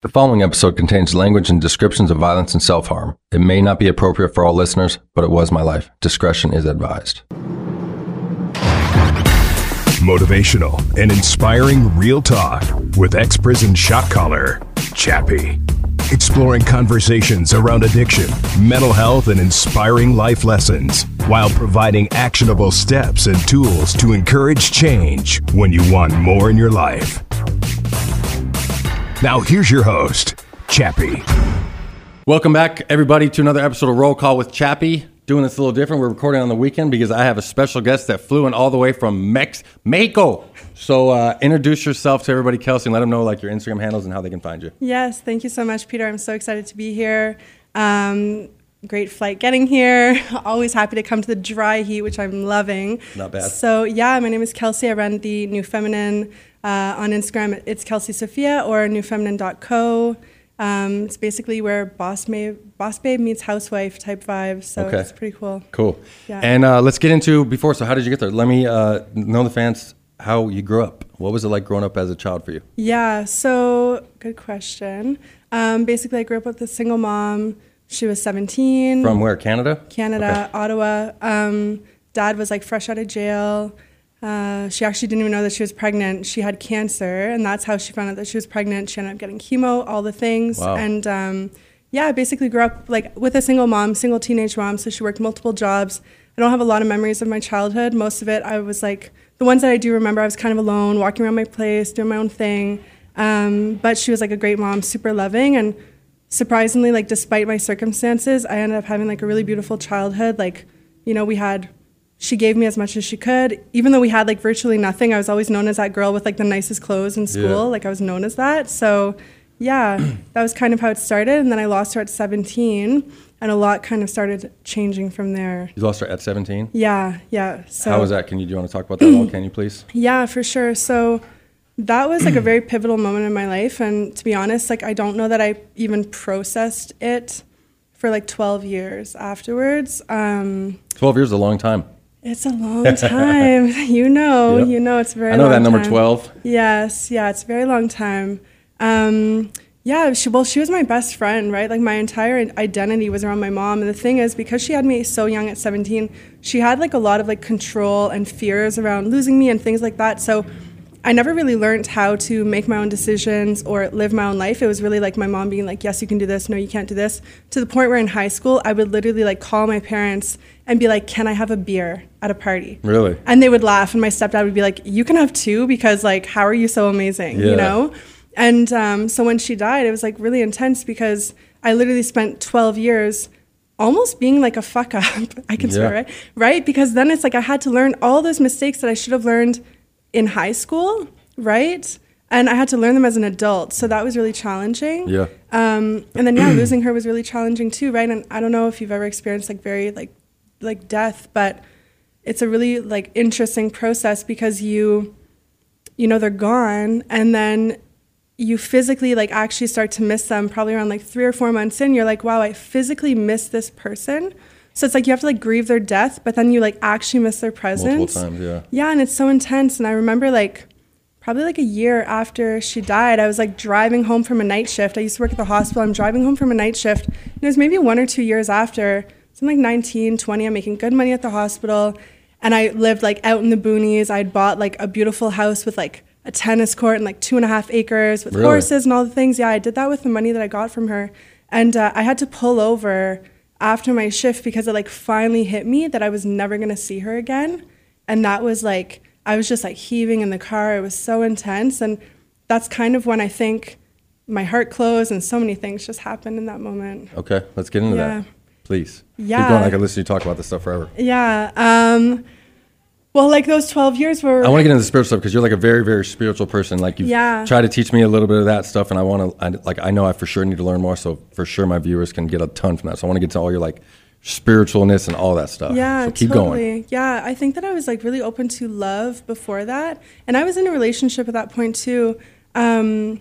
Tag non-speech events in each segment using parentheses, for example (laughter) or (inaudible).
The following episode contains language and descriptions of violence and self harm. It may not be appropriate for all listeners, but it was my life. Discretion is advised. Motivational and inspiring real talk with ex prison shot caller, Chappie. Exploring conversations around addiction, mental health, and inspiring life lessons while providing actionable steps and tools to encourage change when you want more in your life. Now, here's your host, Chappie. Welcome back, everybody, to another episode of Roll Call with Chappie. Doing this a little different. We're recording on the weekend because I have a special guest that flew in all the way from Mex Mexico. So uh, introduce yourself to everybody, Kelsey, and let them know like your Instagram handles and how they can find you. Yes, thank you so much, Peter. I'm so excited to be here. Um, great flight getting here. (laughs) Always happy to come to the dry heat, which I'm loving. Not bad. So yeah, my name is Kelsey. I run the New Feminine uh, on Instagram. It's Kelsey Sophia or newfeminine.co. Um, it's basically where boss, babe, boss babe meets housewife type vibe. So Okay. it's pretty cool. Cool. Yeah. And uh, let's get into before. So, how did you get there? Let me uh, know the fans how you grew up. What was it like growing up as a child for you? Yeah, so good question. Um, basically, I grew up with a single mom. She was 17. From where? Canada? Canada, Ottawa. Um, dad was like fresh out of jail. Uh, she actually didn't even know that she was pregnant. She had cancer, and that's how she found out that she was pregnant. She ended up getting chemo, all the things, Wow. and um, yeah, I basically grew up like with a single mom, single teenage mom. So she worked multiple jobs. I don't have a lot of memories of my childhood. Most of it, I was like the ones that I do remember. I was kind of alone, walking around my place, doing my own thing. Um, but she was like a great mom, super loving, and surprisingly, like despite my circumstances, I ended up having like a really beautiful childhood. Like, you know, we had she gave me as much as she could. Even though we had like virtually nothing, I was always known as that girl with like the nicest clothes in school. Yeah. Like I was known as that. So yeah, (clears throat) that was kind of how it started. And then I lost her at 17 and a lot kind of started changing from there. You lost her at 17. Yeah, yeah. So how was that? Can you do you want to talk about that at all? Can you please? (clears throat) yeah, for sure. So that was like a very (clears throat) pivotal moment in my life. And to be honest, like I don't know that I even processed it for like 12 years afterwards. Um, 12 years is a long time. It's a long time. (laughs) (laughs) you know, Yep. you know, it's very I know that number time. 12. Yes, yeah, it's a very long time. Um, yeah, she, well, she was my best friend, right? Like my entire identity was around my mom. And the thing is, because she had me so young at 17, she had like a lot of like control and fears around losing me and things like that. So I never really learned how to make my own decisions or live my own life. It was really like my mom being like, yes, you can do this. No, you can't do this. To the point where in high school, I would literally like call my parents and be like, can I have a beer at a party? Really? And they would laugh, and my stepdad would be like, "You can have two because like, how are you so amazing?" Yeah. You know. And um, so when she died, it was like really intense because I literally spent 12 years almost being like a fuck up. (laughs) I can swear, Yeah. right? Right? Because then it's like I had to learn all those mistakes that I should have learned in high school, right? And I had to learn them as an adult. So that was really challenging. Yeah. Um, and then yeah, (clears throat) losing her was really challenging too, right? And I don't know if you've ever experienced like very like like death, but it's a really like interesting process because you you know they're gone and then you physically like actually start to miss them probably around like 3 or 4 months in you're like wow I physically miss this person so it's like you have to like grieve their death but then you like actually miss their presence Multiple times, yeah. yeah, and it's so intense. And I remember like probably like a year after she died, I was like driving home from a night shift. I used to work at the hospital. I'm driving home from a night shift. And it was maybe one or two years after. So I'm like 19, 20. I'm making good money at the hospital. And I lived like out in the boonies. I'd bought like a beautiful house with like a tennis court and like two and a half acres with Really? horses and all the things. Yeah, I did that with the money that I got from her. And uh, I had to pull over after my shift because it like finally hit me that I was never going to see her again. And that was like, I was just like heaving in the car. It was so intense. And that's kind of when I think my heart closed and so many things just happened in that moment. Okay, let's get into Yeah. that. Please. Keep Yeah. going. I can listen to you talk about this stuff forever. Yeah. Um, well, like those 12 years were. I want to get into the spiritual stuff because you're like a very, very spiritual person. Like you've Yeah. tried to teach me a little bit of that stuff, and I want to, I, like, I know I for sure need to learn more. So for sure, my viewers can get a ton from that. So I want to get to all your like spiritualness and all that stuff. Yeah, So keep totally. going. Yeah, I think that I was like really open to love before that, and I was in a relationship at that point too. Um,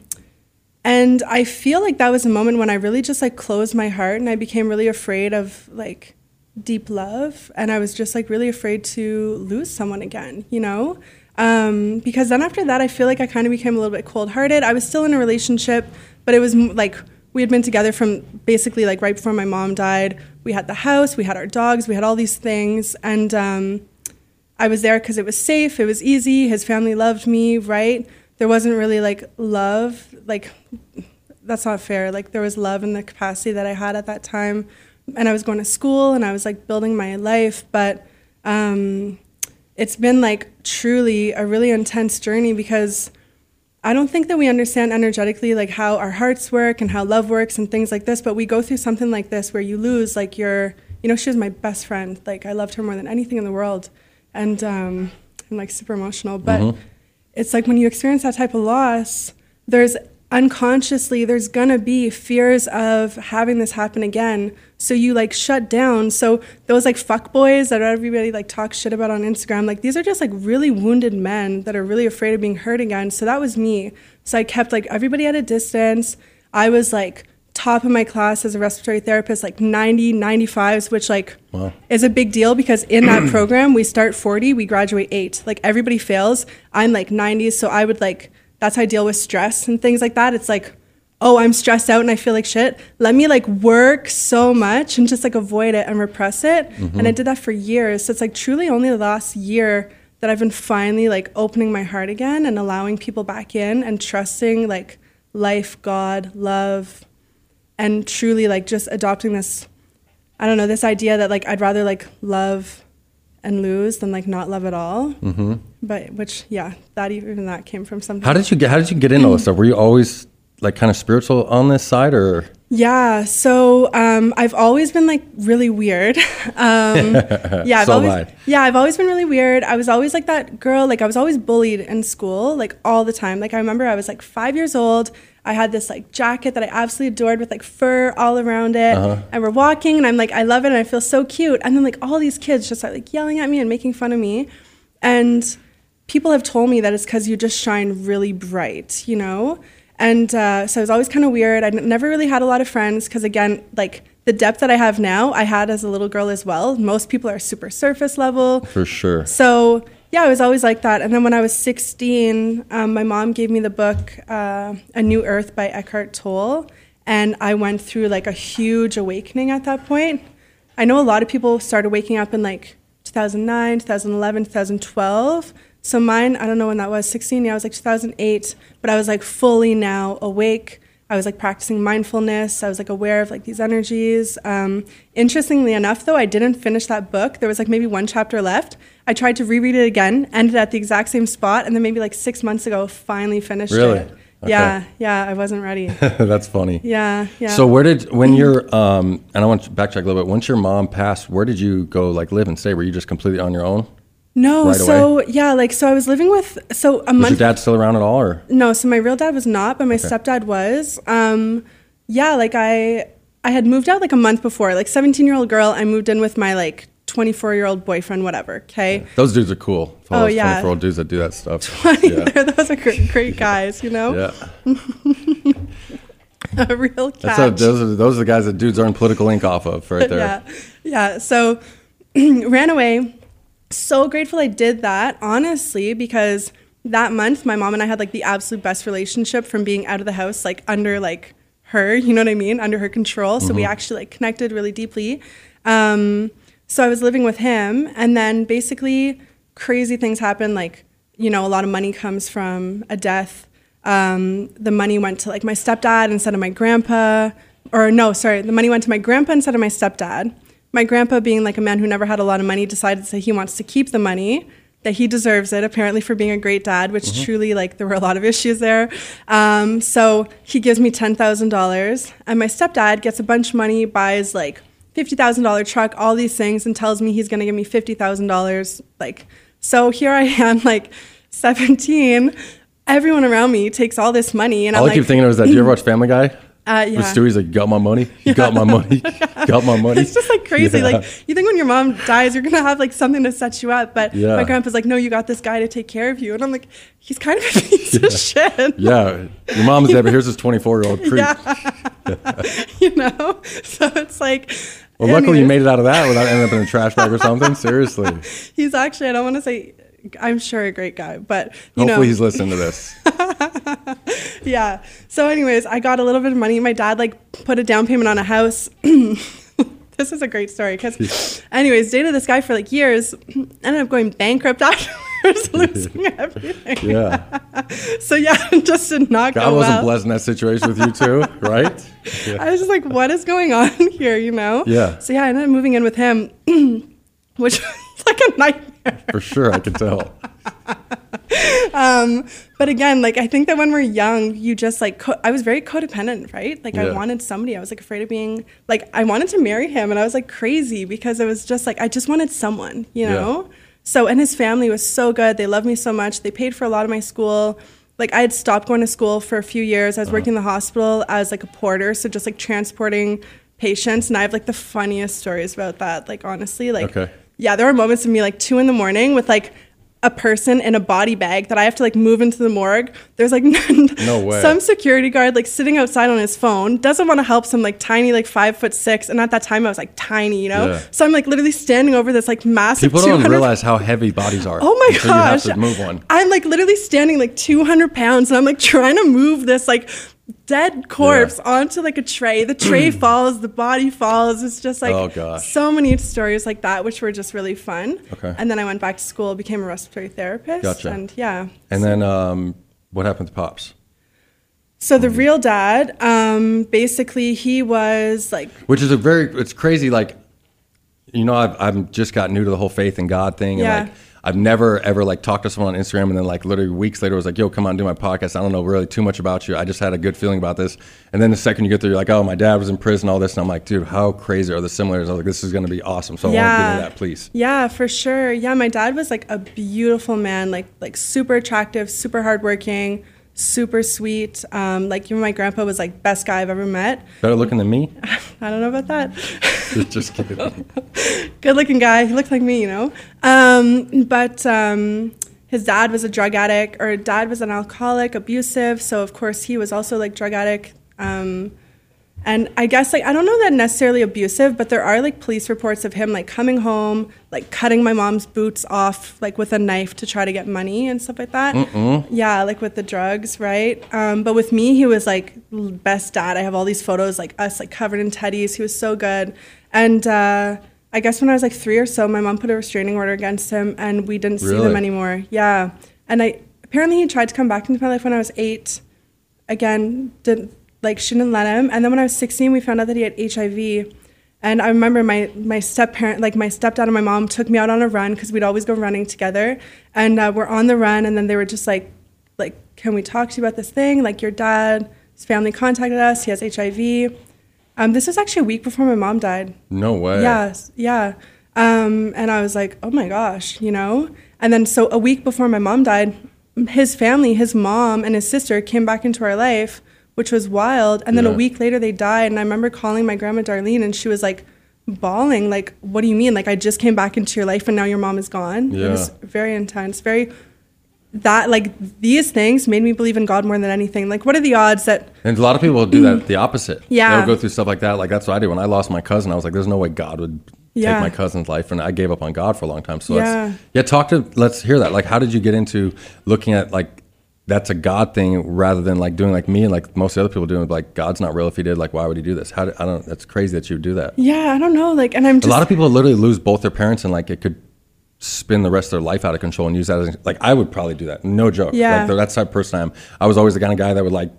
and I feel like that was a moment when I really just like closed my heart, and I became really afraid of like deep love, and I was just like really afraid to lose someone again. You know, Um, because then after that, I feel like I kind of became a little bit cold hearted. I was still in a relationship, but it was like we had been together from basically like right before my mom died. We had the house, we had our dogs, we had all these things. And um, I was there because it was safe, it was easy. His family loved me, right? There wasn't really like love. Like, that's not fair. Like, there was love in the capacity that I had at that time. And I was going to school and I was like building my life. But, um, it's been like truly a really intense journey because I don't think that we understand energetically like how our hearts work and how love works and things like this, but we go through something like this where you lose like your you know, she was my best friend. Like I loved her more than anything in the world. And um I'm like super emotional. But Mm-hmm. it's like when you experience that type of loss, there's unconsciously there's gonna be fears of having this happen again. So you like shut down. So those like fuck boys that everybody like talks shit about on instagram like these are just like really wounded men that are really afraid of being hurt again. So that was me. So i kept like everybody at a distance. I was like top of my class as a respiratory therapist like 90 95s which like Wow. is a big deal because in that (clears throat) program we start 40 we graduate 8 like everybody fails. I'm like 90s so i would like that's how I deal with stress and things like that. It's like, oh, I'm stressed out and I feel like shit. Let me like work so much and just like avoid it and repress it. And I did that for years. So it's like truly only the last year that I've been finally like opening my heart again and allowing people back in and trusting like life, God, love, and truly like just adopting this, I don't know, this idea that like I'd rather like love and lose than like not love at all. Mm-hmm. But which, yeah, that even that came from something. How did you get? How did you get into all this stuff? Were you always like kind of spiritual on this side, or Yeah, so um, I've always been like really weird. (laughs) Um, (laughs) yeah, I've So always, yeah, I've always been really weird. I was always like that girl. Like I was always bullied in school, like all the time. Like I remember I was like five years old. I had this like jacket that I absolutely adored with like fur all around it, Uh-huh. and we're walking, and I'm like, I love it, and I feel so cute. And then like all these kids just start like yelling at me and making fun of me, and people have told me that it's because you just shine really bright, you know? And uh, so it was always kind of weird. I never really had a lot of friends because, again, like the depth that I have now, I had as a little girl as well. Most people are super surface level. for sure? So yeah, I was always like that. And then when I was 16, um, my mom gave me the book uh, A New Earth by Eckhart Tolle, and I went through like a huge awakening at that point. I know a lot of people started waking up in like 2009, 2011, 2012. So mine, I don't know when that was, 16, yeah, I was like 2008, but I was like fully now awake. I was like practicing mindfulness. I was like aware of like these energies. Um, interestingly enough, though, I didn't finish that book. There was like maybe one chapter left. I tried to reread it again, ended at the exact same spot, and then maybe like six months ago, finally finished Really? it. Okay. Yeah, yeah, I wasn't ready. (laughs) That's funny. Yeah, yeah. So where did when your um and I want to backtrack a little bit. Once your mom passed, where did you go like live and stay? Were you just completely on your own? No, right so yeah, like so I was living with so a Was month your dad still around at all, or No, so my real dad was not, but my stepdad was. Um, yeah, like I I had moved out like a month before, like 17 year old girl. I moved in with my like 24 year old boyfriend, whatever. Okay. those dudes are cool? All Oh, those yeah. 24 year old dudes that do that stuff. (laughs) yeah. Those are great, great (laughs) guys, you know? yeah. (laughs) A real catch. That's how, those are those are the guys that dudes earn political ink off of right there. yeah, yeah. So (clears throat) ran away. So grateful I did that, honestly, because that month my mom and I had like the absolute best relationship from being out of the house, like under like her, you know what I mean, under her control. So we actually like connected really deeply. Um, so I was living with him, and then basically crazy things happened. Like you know, a lot of money comes from a death. Um, the money went to like my stepdad instead of my grandpa, or no, sorry, the money went to my grandpa instead of my stepdad. My grandpa, being like a man who never had a lot of money, decided that he wants to keep the money, that he deserves it, apparently for being a great dad, which truly, like, there were a lot of issues there. Um, so he gives me $10,000, and my stepdad gets a bunch of money, buys like $50,000 truck, all these things, and tells me he's going to give me $50,000. Like, so here I am, (laughs) like 17. Everyone around me takes all this money, and All I'm I keep like, thinking of is that. Do you ever watch Family Guy? Uh, yeah. Stewie's like, got my money, you got my money, (laughs) (laughs) got my money. It's just like crazy. Yeah. Like you think when your mom dies, you're gonna have like something to set you up. But Yeah. my grandpa's like, no, you got this guy to take care of you, and I'm like, he's kind of a (laughs) piece of shit. yeah, your mom's dead, but here's this 24 year old creep. you know. So it's like. Well, luckily you made it out of that without ending up in a trash bag or something. Seriously. He's actually. I don't want to say. I'm sure a great guy, but you Hopefully know, he's listening to this. Yeah. So, anyways, I got a little bit of money. My dad like put a down payment on a house. (laughs) this is a great story because, anyways, dated this guy for like years. (clears throat) Ended up going bankrupt (laughs) afterwards, (laughs) losing everything. Yeah. So yeah, it just did not God go wasn't well. blessed in that situation with you too, right? Yeah. I was just like, what is going on here? You know? Yeah. So yeah, I ended up moving in with him, (clears throat) which was like a nightmare. For sure, I can tell. (laughs) Um, but again, like I think that when we're young, you just like co- I was very codependent, right? Like Yeah. I wanted somebody. I was like afraid of being like I wanted to marry him, and I was like crazy because it was just like I just wanted someone, you Yeah. know. So and his family was so good. They loved me so much. They paid for a lot of my school. Like I had stopped going to school for a few years. I was working in the hospital as like a porter, so just like transporting patients. And I have like the funniest stories about that. Like honestly, like Okay. yeah, there were moments of me like two in the morning with like a person in a body bag that I have to like move into the morgue. There's like (laughs) No way. some security guard like sitting outside on his phone, doesn't want to help some like tiny like five foot six, and at that time I was like tiny, you know. Yeah. So I'm like literally standing over this like massive. People don't 200 realize how heavy bodies are. Oh my gosh! You have to move one. I'm like literally standing like 200 pounds, and I'm like trying to move this like dead corpse onto like a tray. The tray (clears throat) falls, the body falls. It's just like Oh, gosh. so many stories like that, which were just really fun. Okay. And then I went back to school, became a respiratory therapist. Gotcha. And yeah. And then um, what happened to Pops? So the real dad, um, basically, he was like Which is a very, it's crazy. Like, you know, I've, I've just got new to the whole faith and God thing. Yeah. And like, I've never ever like talked to someone on Instagram and then like literally weeks later was like, yo, come on, do my podcast. I don't know really too much about you. I just had a good feeling about this. And then the second you get there, you're like, oh, my dad was in prison, all this. And I'm like, dude, how crazy are the similarities? I was like, this is going to be awesome. So yeah. I want to get Yeah. into that, please. Yeah, for sure. Yeah, my dad was like a beautiful man, like like super attractive, super hardworking, super sweet. Um, like even my grandpa was like best guy I've ever met. Better looking than me? (laughs) I don't know about that. just, (laughs) just kidding. (laughs) Good looking guy. He looked like me, you know. Um, but um, his dad was a drug addict, or dad was an alcoholic, abusive. So of course he was also like drug addict. And I guess like I don't know that necessarily abusive, but there are like police reports of him like coming home, like cutting my mom's boots off like with a knife to try to get money and stuff like that. Yeah, like with the drugs, right? Um, but with me, he was like best dad. I have all these photos like us like covered in teddies. He was so good. And uh, I guess when I was like three or so, my mom put a restraining order against him, and we didn't see Really? them anymore. Yeah, and I apparently he tried to come back into my life when I was eight again didn't like shouldn't let him and then when i was 16 we found out that he had hiv and i remember my my step parent like my stepdad and my mom took me out on a run because we'd always go running together and uh, we're on the run and then they were just like like can we talk to you about this thing like your dad his family contacted us he has hiv um, this was actually a week before my mom died No way. yeah, yeah. Um, and I was like, oh my gosh, you know? And then so a week before my mom died, his family, his mom and his sister came back into our life, which was wild. And then Yeah. a week later they died. And I remember calling my grandma Darlene and she was like bawling, like, what do you mean? Like I just came back into your life and now your mom is gone. It was Yeah. very intense, very that like these things made me believe in God more than anything. Like what are the odds that And a lot of people do that the opposite. (clears throat) Yeah. They'll go through stuff like that. Like that's what I did when I lost my cousin. I was like, there's no way God would Yeah. take my cousin's life. And I gave up on God for a long time. So Yeah. yeah, talk to, let's hear that. Like, how did you get into looking at like, that's a God thing rather than like doing like me and like most other people doing like God's not real if he did like why would he do this? How did, I don't that's crazy that you would do that. yeah, I don't know. Like and I'm just, A lot of people literally lose both their parents and like it could spin the rest of their life out of control and use that as like I would probably do that. No joke. Yeah. Like that's the type of person I am. I was always the kind of guy that would like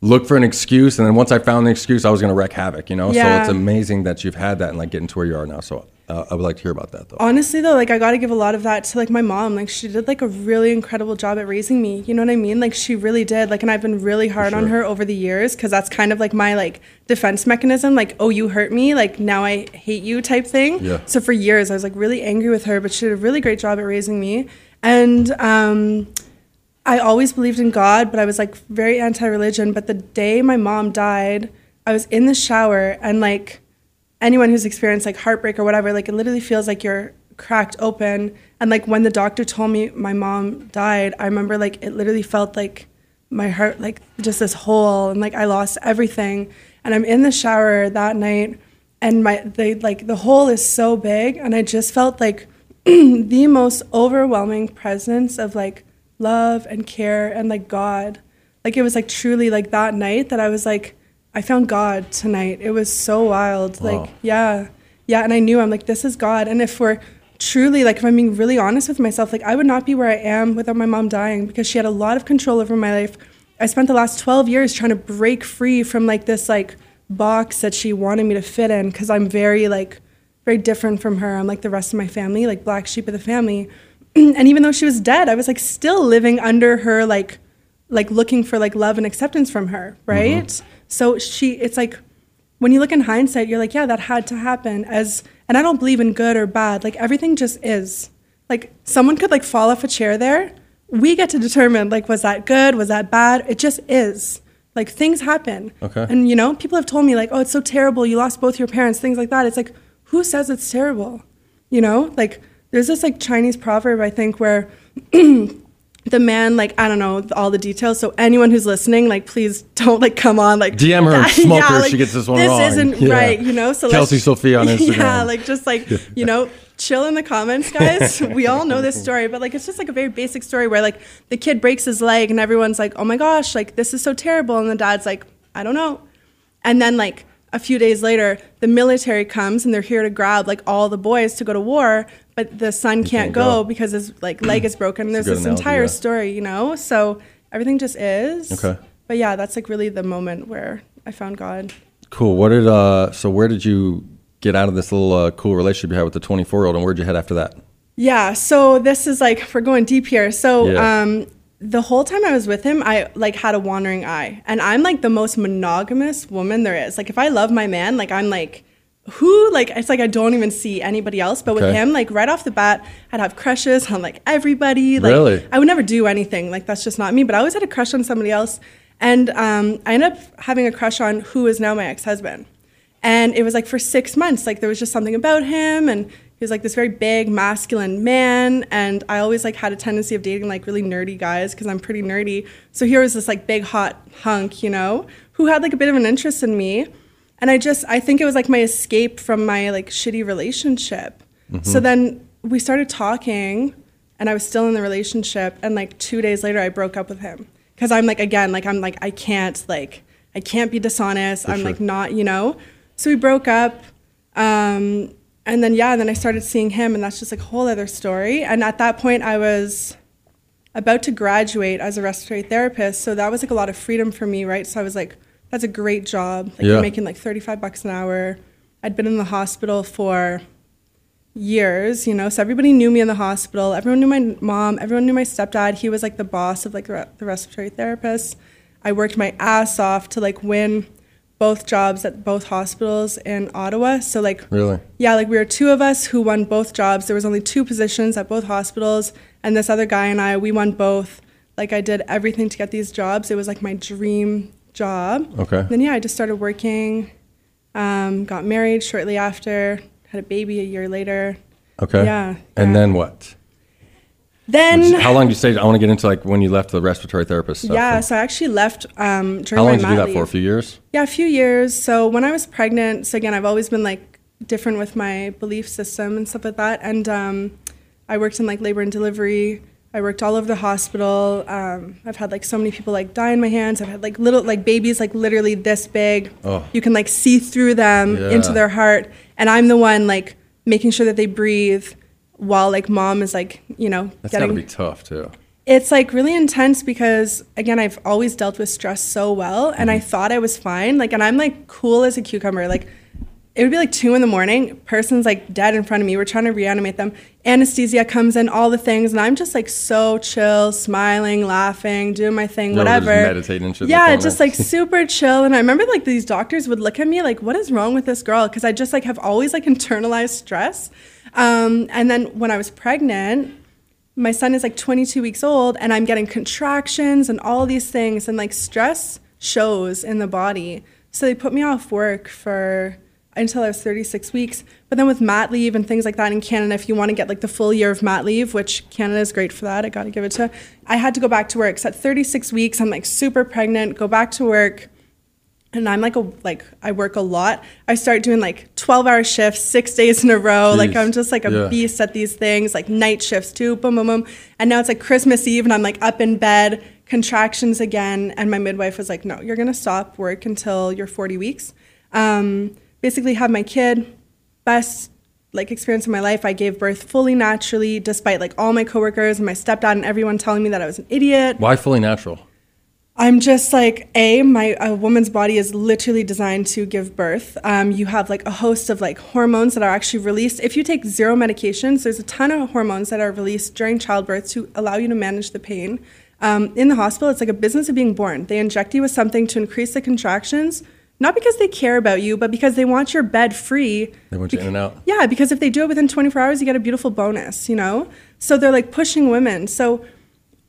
look for an excuse and then once I found the excuse I was gonna wreak havoc, you know? Yeah. So it's amazing that you've had that and like getting to where you are now. So uh, I would like to hear about that though. honestly though like i gotta give a lot of that to like my mom. Like she did like a really incredible job at raising me. You know what i mean? Like she really did. Like and i've been really hard on her over the years because that's kind of like my like defense mechanism like oh you hurt me like now i hate you type thing. Yeah. so for years i was like really angry with her but she did a really great job at raising me. And um I always believed in God, but I was like very anti religion. But the day my mom died, I was in the shower and like anyone who's experienced like heartbreak or whatever, like it literally feels like you're cracked open. And like when the doctor told me my mom died, I remember like it literally felt like my heart, like just this hole, and like I lost everything. And I'm in the shower that night, and my the like the hole is so big, and I just felt like (clears throat) the most overwhelming presence of like love and care and like God. Like it was like truly like that night that I was like, I found God tonight. It was so wild. Wow. Like, yeah. Yeah. And I knew I'm like, this is God. And if we're truly like if I'm being really honest with myself, like I would not be where I am without my mom dying because she had a lot of control over my life. I spent the last 12 years trying to break free from like this like box that she wanted me to fit in because I'm very like very different from her. I'm like the rest of my family, like black sheep of the family. (clears throat) and even though she was dead, I was like still living under her like like looking for like love and acceptance from her, mm-hmm. right? So she it's like when you look in hindsight, you're like, yeah, that had to happen as and I don't believe in good or bad. Like everything just is. Like someone could like fall off a chair there. We get to determine like was that good, was that bad? It just is. Like things happen. Okay. And you know, people have told me like, "Oh, it's so terrible. You lost both your parents." Things like that. It's like, who says it's terrible? You know? Like there's this like Chinese proverb I think where (clears throat) the man like I don't know all the details. So anyone who's listening, like please don't like come on like DM her and (laughs) Yeah, smoke her if like, she gets this one this wrong. isn't Yeah. right, you know. So Kelsey Sophia on (laughs) Instagram. Yeah, like just like you know, chill in the comments, (laughs) guys. we all know this story, but like it's just like a very basic story where like the kid breaks his leg and everyone's like, "Oh my gosh, like this is so terrible," and the dad's like, "I don't know," and then like a few days later, the military comes and they're here to grab like all the boys to go to war, but the son can't, can't go, go. because his like leg is broken. There's this analogy, entire yeah. story, you know. So everything just is. Okay. But yeah, that's like really the moment where I found God. Cool. What did uh? So where did you get out of this little uh, cool relationship you had with the 24 year old, and where'd you head after that? Yeah, so this is like we're going deep here. So Yeah. um the whole time I was with him, I like had a wandering eye. And I'm like the most monogamous woman there is. Like if I love my man, like I'm like who like it's like I don't even see anybody else. But with Okay. him, like right off the bat, I'd have crushes on like everybody. Like Really? I would never do anything. Like that's just not me. But I always had a crush on somebody else. And um, I ended up having a crush on who is now my ex-husband. And it was like for six months, like there was just something about him and he was like this very big masculine man and i always like had a tendency of dating like really nerdy guys because i'm pretty nerdy. So here was this like big hot hunk you know who had like a bit of an interest in me. And i just i think it was like my escape from my like shitty relationship. So then we started talking and i was still in the relationship and like two days later i broke up with him. Because i'm like again like i'm like i can't like i can't be dishonest. I'm sure. like not you know? So we broke up um, and then yeah, and then I started seeing him, and that's just like a whole other story. And at that point, I was about to graduate as a respiratory therapist, so that was like a lot of freedom for me, right? So I was like, that's a great job. Like Yeah. you're making like 35 bucks an hour. I'd been in the hospital for years, you know, so everybody knew me in the hospital. Everyone knew my mom. Everyone knew my stepdad. He was like the boss of like the, respiratory therapist. I worked my ass off to like win both jobs at both hospitals in Ottawa. So like Really? yeah, like we were two of us who won both jobs. There was only two positions at both hospitals, and this other guy and I, we won both. Like I did everything to get these jobs. It was like my dream job. Okay. Then yeah, I just started working. Um, got married shortly after. Had a baby a year later. Okay. Yeah, And yeah. then what? Then How long did you stay? I want to get into like when you left the respiratory therapist stuff. yeah, so I actually left um, during How long my did you do that for? A few years? Yeah, a few years. So when I was pregnant, so again, I've always been like different with my belief system and stuff like that. And um, I worked in like labor and delivery. I worked all over the hospital. Um, I've had like so many people like die in my hands. I've had like little like babies like literally this big. Oh. You can like see through them Yeah. into their heart, and I'm the one like making sure that they breathe while like mom is like you know That's gotta be tough too. it's like really intense because again I've always dealt with stress so well and I Mm-hmm. thought I was fine. Like and I'm like cool as a cucumber. Like it would be like two in the morning person's like dead in front of me. We're trying to reanimate them. Anesthesia comes in all the things and I'm just like so chill smiling laughing doing my thing You're over just whatever. meditating and shit in the yeah just like super chill and I remember like these doctors would look at me like what is wrong with this girl? Because I just like have always like internalized stress um, and then when I was pregnant my son is like 22 weeks old and I'm getting contractions and all these things and like stress shows in the body. So they put me off work for until I was 36 weeks. But then with mat leave and things like that in Canada, if you want to get like the full year of mat leave, which Canada is great for that, I got to give it to. I had to go back to work. So at 36 weeks, I'm like super pregnant, go back to work. And I'm like a like I work a lot. I start doing like 12 hour shifts, six days in a row. Like I'm just like a Yeah. beast at these things, like night shifts too. Boom, boom, boom. And now it's like Christmas Eve, and I'm like up in bed, contractions again. And my midwife was like, "No, you're gonna stop work until you're 40 weeks." Um, basically, have my kid. Best like experience of my life. I gave birth fully naturally, despite like all my coworkers and my stepdad and everyone telling me that I was an idiot. Why fully natural? I'm just like a my a woman's body is literally designed to give birth. Um, you have like a host of like hormones that are actually released. If you take zero medications, there's a ton of hormones that are released during childbirth to allow you to manage the pain. Um, in the hospital, it's like a business of being born. They inject you with something to increase the contractions, not because they care about you, but because they want your bed free. They want you in and out. Yeah, because if they do it within 24 hours, you get a beautiful bonus, you know? So they're like pushing women. So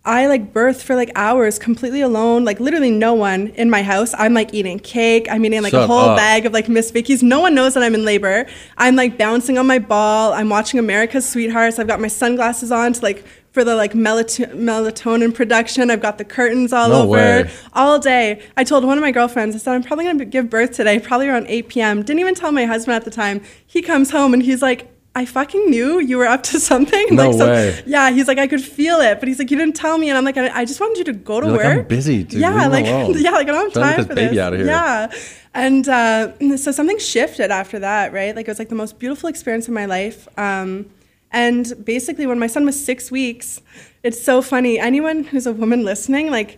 I like birth for like hours completely alone, like literally no one in my house. I'm like eating cake. I'm eating like a whole up. bag of like Miss Vickie's. No one knows that I'm in labor. I'm like bouncing on my ball. I'm watching America's Sweethearts. I've got my sunglasses on to like for the like melato- melatonin production. I've got the curtains all No over way. all day. I told one of my girlfriends, I said, I'm probably going to give birth today, probably around 8 p.m. Didn't even tell my husband at the time. He comes home and he's like, I fucking knew you were up to something. (laughs) No like, so- way. yeah, he's like, I could feel it, but he's like, you didn't tell me, and I'm like, I, I just wanted you to go to You're like, work. "I'm busy, dude. Yeah, like, (laughs) yeah, like I don't have time this for baby this. out of here. Yeah, and uh, so something shifted after that, right? Like it was like the most beautiful experience of my life. Um, and basically, when my son was six weeks, it's so funny. Anyone who's a woman listening, like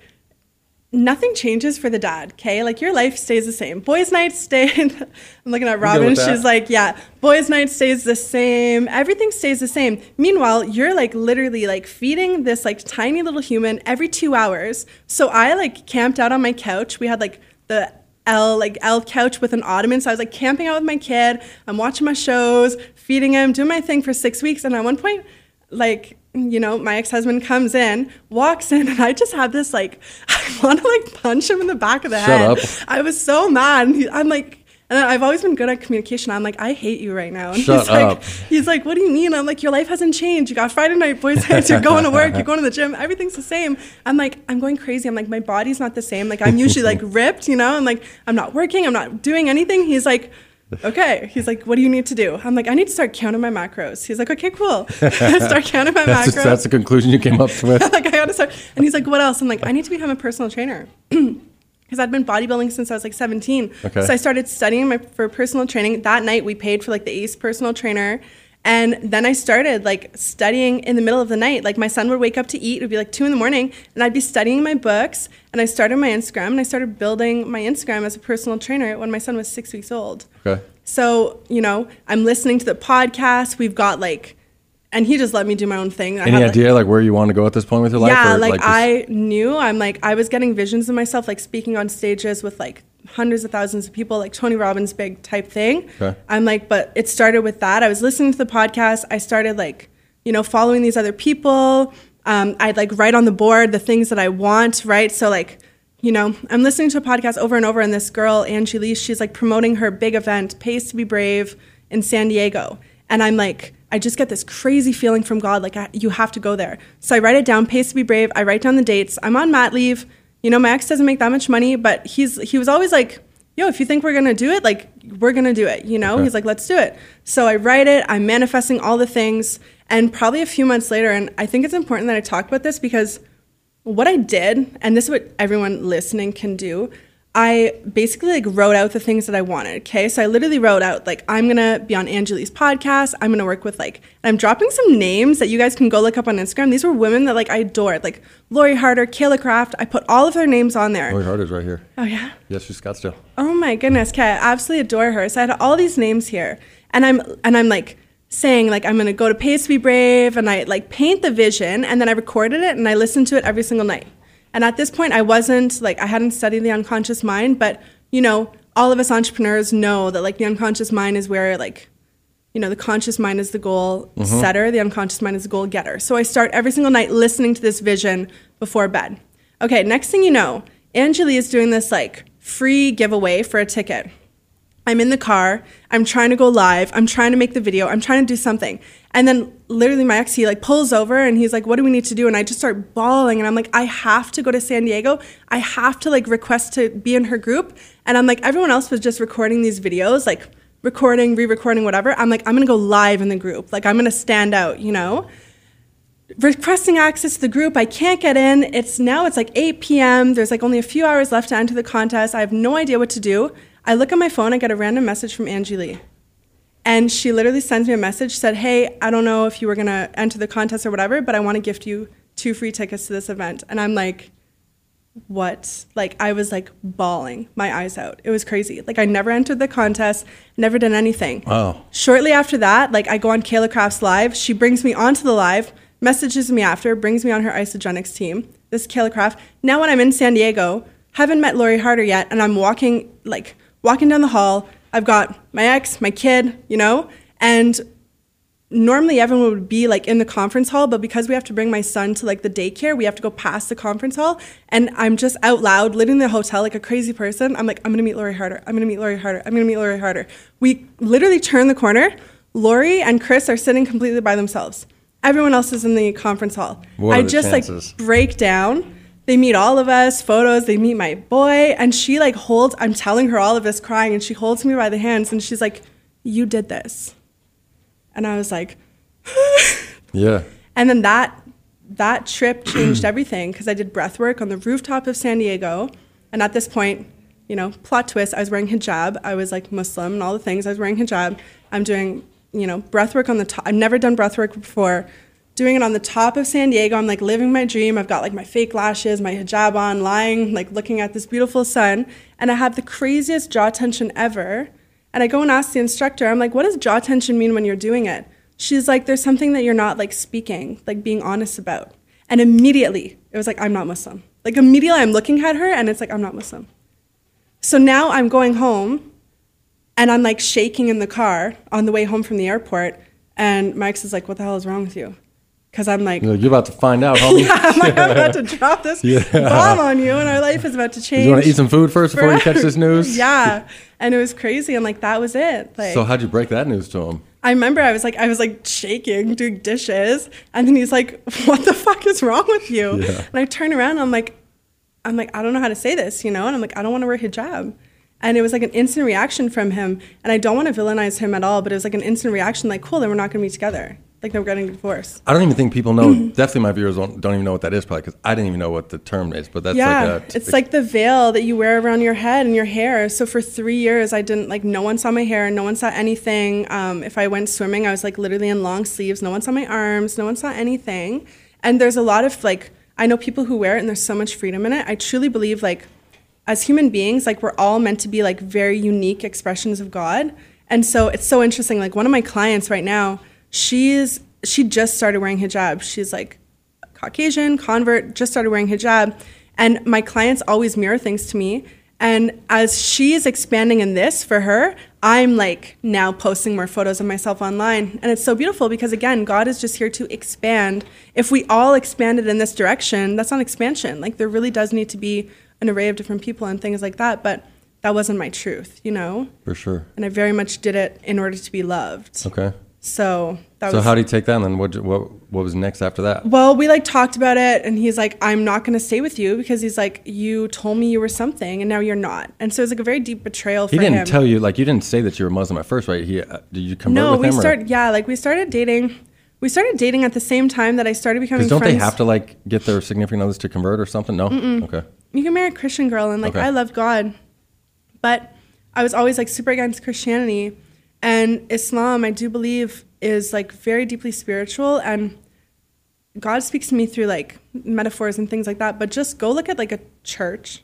nothing changes for the dad, okay? Like your life stays the same. Boys' night stay. (laughs) I'm looking at Robin. She's like, yeah, boys' night stays the same. Everything stays the same. Meanwhile, you're like literally like feeding this like tiny little human every two hours. So I like camped out on my couch. We had like the L like L couch with an ottoman. So I was like camping out with my kid. I'm watching my shows, feeding him, doing my thing for six weeks. And at one point, like you know, my ex-husband comes in, walks in, and I just have this like, (laughs) I want to like punch him in the back of the Shut head. up. I was so mad. He- I'm like, and I've always been good at communication. I'm like, I hate you right now. (laughs) And Shut he's like, up. he's like, what do you mean? I'm like, your life hasn't changed. You got Friday night boys (laughs) nights. You're going to work. You're going to the gym. Everything's the same. I'm like, I'm going crazy. I'm like, my body's not the same. Like, I'm usually like ripped, you know. I'm like, I'm not working. I'm not doing anything. He's like. Okay. He's like, what do you need to do? I'm like, I need to start counting my macros. He's like, okay, cool. (laughs) Start counting my (laughs) That's, macros that's the conclusion you came up (laughs) with. like I gotta start. And he's like, what else? I'm like, I need to become a personal trainer. (clears throat) Because I'd been bodybuilding since I was like 17. Okay. So I started studying my, for personal training. That night we paid for like the ACE personal trainer. And then I started like studying in the middle of the night. Like my son would wake up to eat. It would be like two in the morning. And I'd be studying my books. And I started my Instagram and I started building my Instagram as a personal trainer when my son was six weeks old. Okay. So, you know, I'm listening to the podcast. We've got like, and he just let me do my own thing. I Any had, idea like where you want to go at this point with your life? yeah, or, like, just- I knew I'm like I was getting visions of myself like speaking on stages with like hundreds of thousands of people, like Tony Robbins big type thing. Okay. I'm like, but it started with that. I was listening to the podcast. I started like, you know, following these other people. Um, I'd like write on the board the things that I want, right? So like, you know, I'm listening to a podcast over and over, and this girl, Angie Lee, she's like promoting her big event, Pays to Be Brave, in San Diego. And I'm like, I just get this crazy feeling from God, like I, you have to go there. So I write it down, Pays to Be Brave. I write down the dates. I'm on mat leave. You know, my ex doesn't make that much money, but he's he was always like, yo, if you think we're gonna do it, like we're gonna do it. You know, Okay. he's like, let's do it. So I write it. I'm manifesting all the things, and probably a few months later, and I think it's important that I talk about this because what I did, and this is what everyone listening can do. I basically like wrote out the things that I wanted. Okay, so I literally wrote out like I'm gonna be on Angie Lee's podcast. I'm gonna work with like I'm dropping some names that you guys can go look up on Instagram. These were women that like I adored, like Lori Harder, Kayla Craft. I put all of their names on there. Lori Harder's right here. Oh yeah. Yes, she's Scottsdale. Oh my goodness, okay, I absolutely adore her. So I had all these names here, and I'm and I'm like saying like I'm gonna go to Pays to Be Brave, and I like paint the vision, and then I recorded it and I listened to it every single night. And at this point, I wasn't like I hadn't studied the unconscious mind, but you know, all of us entrepreneurs know that like the unconscious mind is where like you know, the conscious mind is the goal mm-hmm. setter, the unconscious mind is the goal getter. So I start every single night listening to this vision before bed. Okay, next thing you know, Angie Lee is doing this like free giveaway for a ticket. I'm in the car. I'm trying to go live. I'm trying to make the video. I'm trying to do something. And then literally my ex, he like pulls over and he's like, what do we need to do? And I just start bawling. And I'm like, I have to go to San Diego. I have to like request to be in her group. And I'm like, everyone else was just recording these videos, like recording, re-recording, whatever. I'm like, I'm going to go live in the group. Like I'm going to stand out, you know? requesting access to the group. I can't get in. It's now it's like 8 p.m. There's like only a few hours left to enter the contest. I have no idea what to do. I look at my phone, I get a random message from Angie Lee. And she literally sends me a message, said, Hey, I don't know if you were gonna enter the contest or whatever, but I wanna gift you two free tickets to this event. And I'm like, what? Like, I was like bawling my eyes out. It was crazy. Like, I never entered the contest, never did anything. Wow. Shortly after that, like, I go on Kayla Craft's live. She brings me onto the live, messages me after, brings me on her Isagenix team. This is Kayla Craft. Now, when I'm in San Diego, haven't met Lori Harder yet, and I'm walking, like, walking down the hall. I've got my ex, my kid, you know, and normally everyone would be like in the conference hall, but because we have to bring my son to like the daycare, we have to go past the conference hall. And I'm just out loud, living in the hotel like a crazy person. I'm like, I'm gonna meet Lori Harder. I'm gonna meet Lori Harder. I'm gonna meet Lori Harder. We literally turn the corner. Lori and Chris are sitting completely by themselves. Everyone else is in the conference hall. What I just chances? like break down. They meet all of us, photos, they meet my boy, and she like holds, I'm telling her all of this crying, and she holds me by the hands and she's like, You did this. And I was like, (gasps) Yeah. and then that that trip (clears throat) changed everything because I did breath work on the rooftop of San Diego. And at this point, you know, plot twist, I was wearing hijab. I was like Muslim and all the things. I was wearing hijab. I'm doing, you know, breath work on the top. I've never done breath work before. Doing it on the top of San Diego. I'm like living my dream. I've got like my fake lashes, my hijab on, lying, like looking at this beautiful sun. And I have the craziest jaw tension ever. And I go and ask the instructor, I'm like, what does jaw tension mean when you're doing it? She's like, there's something that you're not like speaking, like being honest about. And immediately it was like, I'm not Muslim. Like immediately I'm looking at her and it's like, I'm not Muslim. So now I'm going home and I'm like shaking in the car on the way home from the airport. And ex is like, what the hell is wrong with you? Because I'm like, You're, about to find out, (laughs) homie. I'm like, I'm about to (laughs) drop this Yeah. bomb on you and our life is about to change. You want to eat some food first before you catch this (laughs) news? yeah. And it was crazy. And like, that was it. Like, So how'd you break that news to him? I remember I was like, I was like shaking, doing dishes, and then he's like, "What the fuck is wrong with you?" Yeah. And I turn around, and I'm like, I'm like, I don't know how to say this, you know, and I'm like, I don't want to wear hijab. And it was like an instant reaction from him, and I don't want to villainize him at all, but it was like an instant reaction, like, cool, then we're not going to be together, like, then we're getting divorced. I don't even think people know. (laughs) definitely, my viewers don't, don't even know what that is, probably because I didn't even know what the term is. But that's yeah, like a. it's like the veil that you wear around your head and your hair. So for three years, I didn't like. No one saw my hair. No one saw anything. Um, if I went swimming, I was like literally in long sleeves. No one saw my arms. No one saw anything. And there's a lot of like. I know people who wear it, and there's so much freedom in it. I truly believe like, as human beings, like we're all meant to be like very unique expressions of God. And so it's so interesting. Like one of my clients right now, she's she just started wearing hijab. She's like Caucasian, convert, just started wearing hijab. And my clients always mirror things to me. And as she's expanding in this for her, I'm like now posting more photos of myself online. And it's so beautiful because, again, God is just here to expand. If we all expanded in this direction, that's not expansion. Like, there really does need to be an array of different people and things like that. But that wasn't my truth, you know? for sure. And I very much did it in order to be loved. Okay. So that So was. how do you take that? And then what? What? What was next after that? Well, we like talked about it, and he's like, "I'm not going to stay with you because he's like, you told me you were something, and now you're not." And so it's like a very deep betrayal for He didn't him. tell you like you didn't say that you were Muslim at first, right? He uh, did you convert no, with we him? or- started. Yeah, like we started dating. We started dating at the same time that I started becoming don't friends. they have to like get their significant others to convert or something? No. Okay. you can marry a Christian girl and like Okay. I love God. But I was always like super against Christianity and Islam I do believe is like very deeply spiritual and God speaks to me through like metaphors and things like that. But just go look at like a church,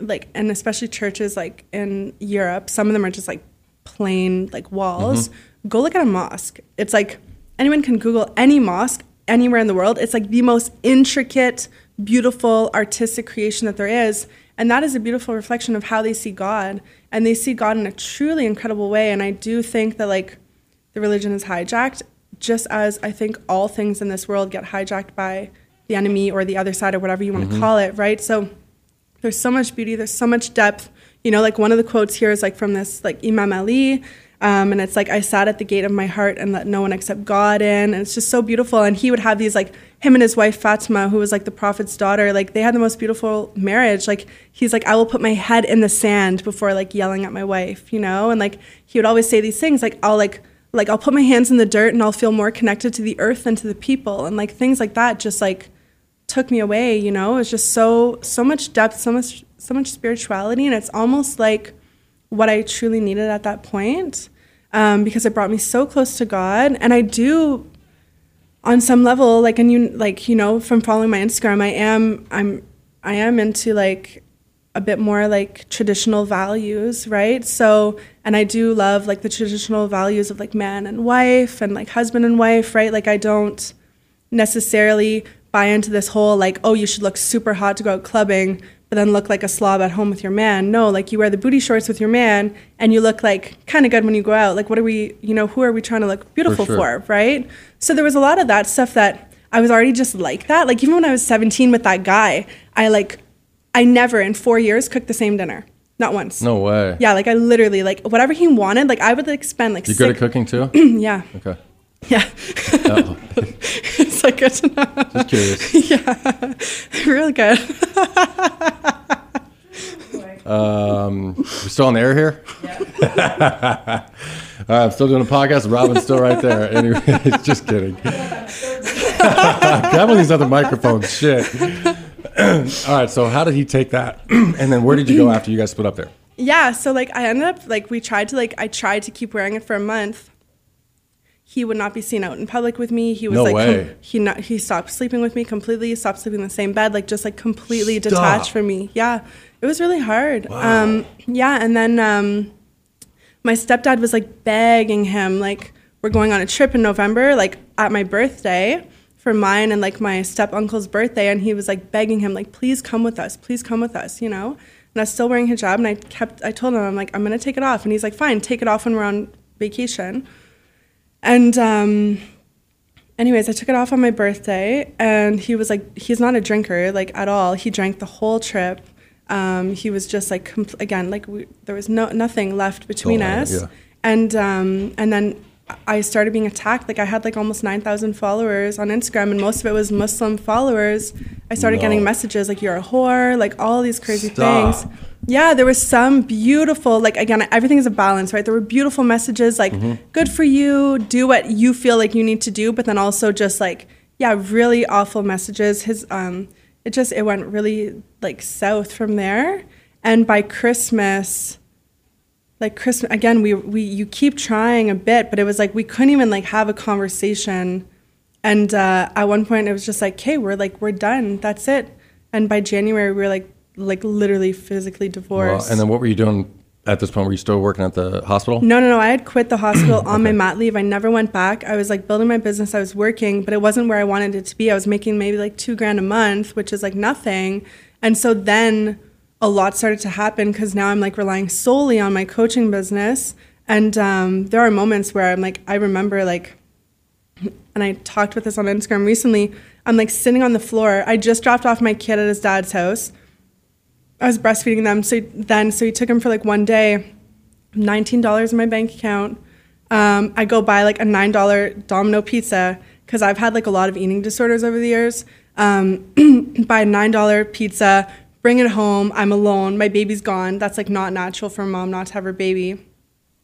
like and especially churches like in Europe, some of them are just like plain like walls. Mm-hmm. Go look at a mosque. It's like anyone can Google any mosque anywhere in the world. It's like the most intricate, beautiful, artistic creation that there is. And that is a beautiful reflection of how they see God. And they see God in a truly incredible way. And I do think that like the religion is hijacked, just as I think all things in this world get hijacked by the enemy or the other side or whatever you want to mm-hmm. call it, right? So there's so much beauty, there's so much depth. You know, like one of the quotes here is like from this like Imam Ali. Um, and it's like I sat at the gate of my heart and let no one except God in, and it's just so beautiful. And he would have these like him and his wife Fatima, who was like the prophet's daughter, like they had the most beautiful marriage. Like he's like, I will put my head in the sand before like yelling at my wife, you know. And like he would always say these things, like I'll like like I'll put my hands in the dirt and I'll feel more connected to the earth than to the people, and like things like that just like took me away, you know. It's just so so much depth, so much so much spirituality, and it's almost like what I truly needed at that point um, because it brought me so close to God. And I do, on some level, like, and you, like, you know, from following my Instagram, I am, I'm, I am into like a bit more like traditional values, right? So, and I do love like the traditional values of like man and wife and like husband and wife, right? Like, I don't necessarily buy into this whole like, oh, you should look super hot to go out clubbing but then look like a slob at home with your man. No, like you wear the booty shorts with your man and you look like kind of good when you go out. Like, what are we, you know, who are we trying to look beautiful for, For right? So there was a lot of that stuff that I was already just like that. Like, even when I was 17 with that guy, I like, I never in four years cooked the same dinner. Not once. No way. Yeah, like I literally, like whatever he wanted, like I would like spend like You good at cooking too? (clears throat) Yeah. Okay. Yeah. Oh, it's like good to know. just curious. (laughs) yeah. Real good. Um, we're still on the air here. (laughs) All right, I'm still doing a podcast. Robin's still right there. (laughs) Anyway, just kidding. Grab one of these other microphones. Shit. (clears throat) All right. So how did he take that? (clears throat) and then where did you go after you guys split up there? Yeah, so like I ended up like we tried to like I tried to keep wearing it for a month. He would not be seen out in public with me. He was No like way. he not he stopped sleeping with me completely. Stopped sleeping in the same bed, like just like completely Stop. detached from me. Yeah, it was really hard. Um, yeah, and then um, my stepdad was like begging him like we're going on a trip in November, like at my birthday for mine and like my step uncle's birthday, and he was like begging him like please come with us, please come with us, you know. And I was still wearing hijab, and I kept I told him I'm like I'm gonna take it off, and he's like fine, take it off when we're on vacation. And um, anyways, I took it off on my birthday, and he was like, he's not a drinker, like at all. He drank the whole trip. Um, he was just like, compl- again, like we, there was no nothing left between Oh, us. yeah. And um, and then I started being attacked. Like I had like almost nine thousand followers on Instagram, and most of it was Muslim followers. I started No. getting messages like "you're a whore," like all these crazy Stop. things. Yeah, there was some beautiful, like again, everything is a balance, right? There were beautiful messages like, good for you, do what you feel like you need to do, but then also just like, yeah, really awful messages. His, um, it just, it went really like south from there. And by Christmas, like Christmas, again, we, we, you keep trying a bit, but it was like, we couldn't even like have a conversation. And uh, at one point it was just like, okay, we're like, we're done. That's it. And by January, we were like, like literally physically Well, divorced. and then what were you doing at this point? Were you still working at the hospital? No, no, no. I had quit the hospital (clears throat) on my mat leave. I never went back. I was like building my business. I was working, but it wasn't where I wanted it to be. I was making maybe like two grand a month, which is like nothing. And so then a lot started to happen because now I'm like relying solely on my coaching business. And um, there are moments where I'm like, I remember like, and I talked with this on Instagram recently. I'm like sitting on the floor. I just dropped off my kid at his dad's house. I was breastfeeding them. So then, so he took him for like one day. Nineteen dollars in my bank account. Um, I go buy like a nine dollar Domino pizza because I've had like a lot of eating disorders over the years. Um, (clears throat) buy a nine dollar pizza, bring it home. I'm alone. My baby's gone. That's like not natural for a mom not to have her baby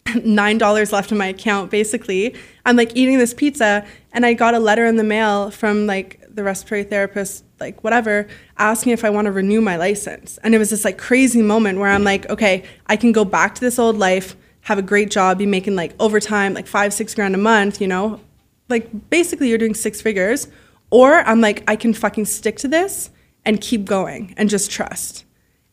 (clears throat) nine dollars left in my account basically i'm like eating this pizza and i got a letter in the mail from like the respiratory therapist like whatever asking if i want to renew my license and it was this like crazy moment where i'm like okay i can go back to this old life have a great job be making like overtime like five six grand a month you know like basically you're doing six figures or i'm like i can fucking stick to this and keep going and just trust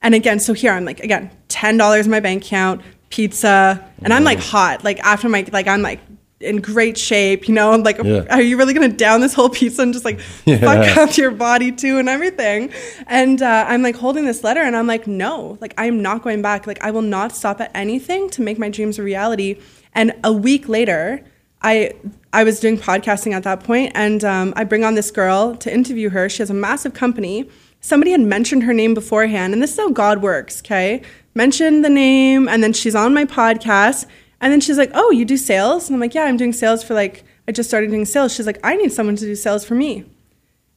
and again, so here I'm like, again, ten dollars in my bank account, pizza, and I'm like hot. Like after my like I'm like in great shape, you know. I'm like, Yeah. are you really gonna down this whole pizza and just like (laughs) Yeah. fuck up your body too and everything? And uh, I'm like holding this letter, and I'm like, no, like I'm not going back. Like I will not stop at anything to make my dreams a reality. And a week later, I I was doing podcasting at that point, and um, I bring on this girl to interview her. She has a massive company. Somebody had mentioned her name beforehand, and this is how God works. Okay, mentioned the name, and then she's on my podcast. And then she's like, "Oh, you do sales?" And I'm like, "Yeah, I'm doing sales for like I just started doing sales." She's like, "I need someone to do sales for me."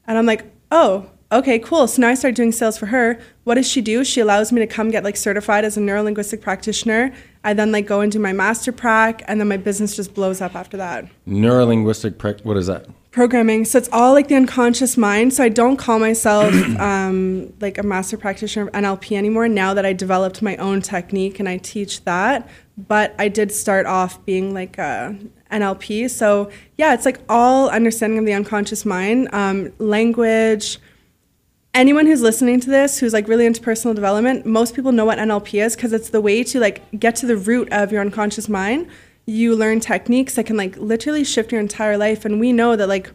And I'm like, "Oh, okay, cool." So now I started doing sales for her. What does she do? She allows me to come get like certified as a neurolinguistic practitioner. I then like go do my master prac, and then my business just blows up after that Neurolinguistic, prac- what is that? Programming. So it's all like the unconscious mind. So I don't call myself (clears throat) um, like a master practitioner of NLP anymore now that I developed my own technique and I teach that. But I did start off being like a NLP. So yeah, it's like all understanding of the unconscious mind, um, language. Anyone who's listening to this who's like really into personal development, most people know what NLP is because it's the way to like get to the root of your unconscious mind you learn techniques that can like literally shift your entire life. And we know that like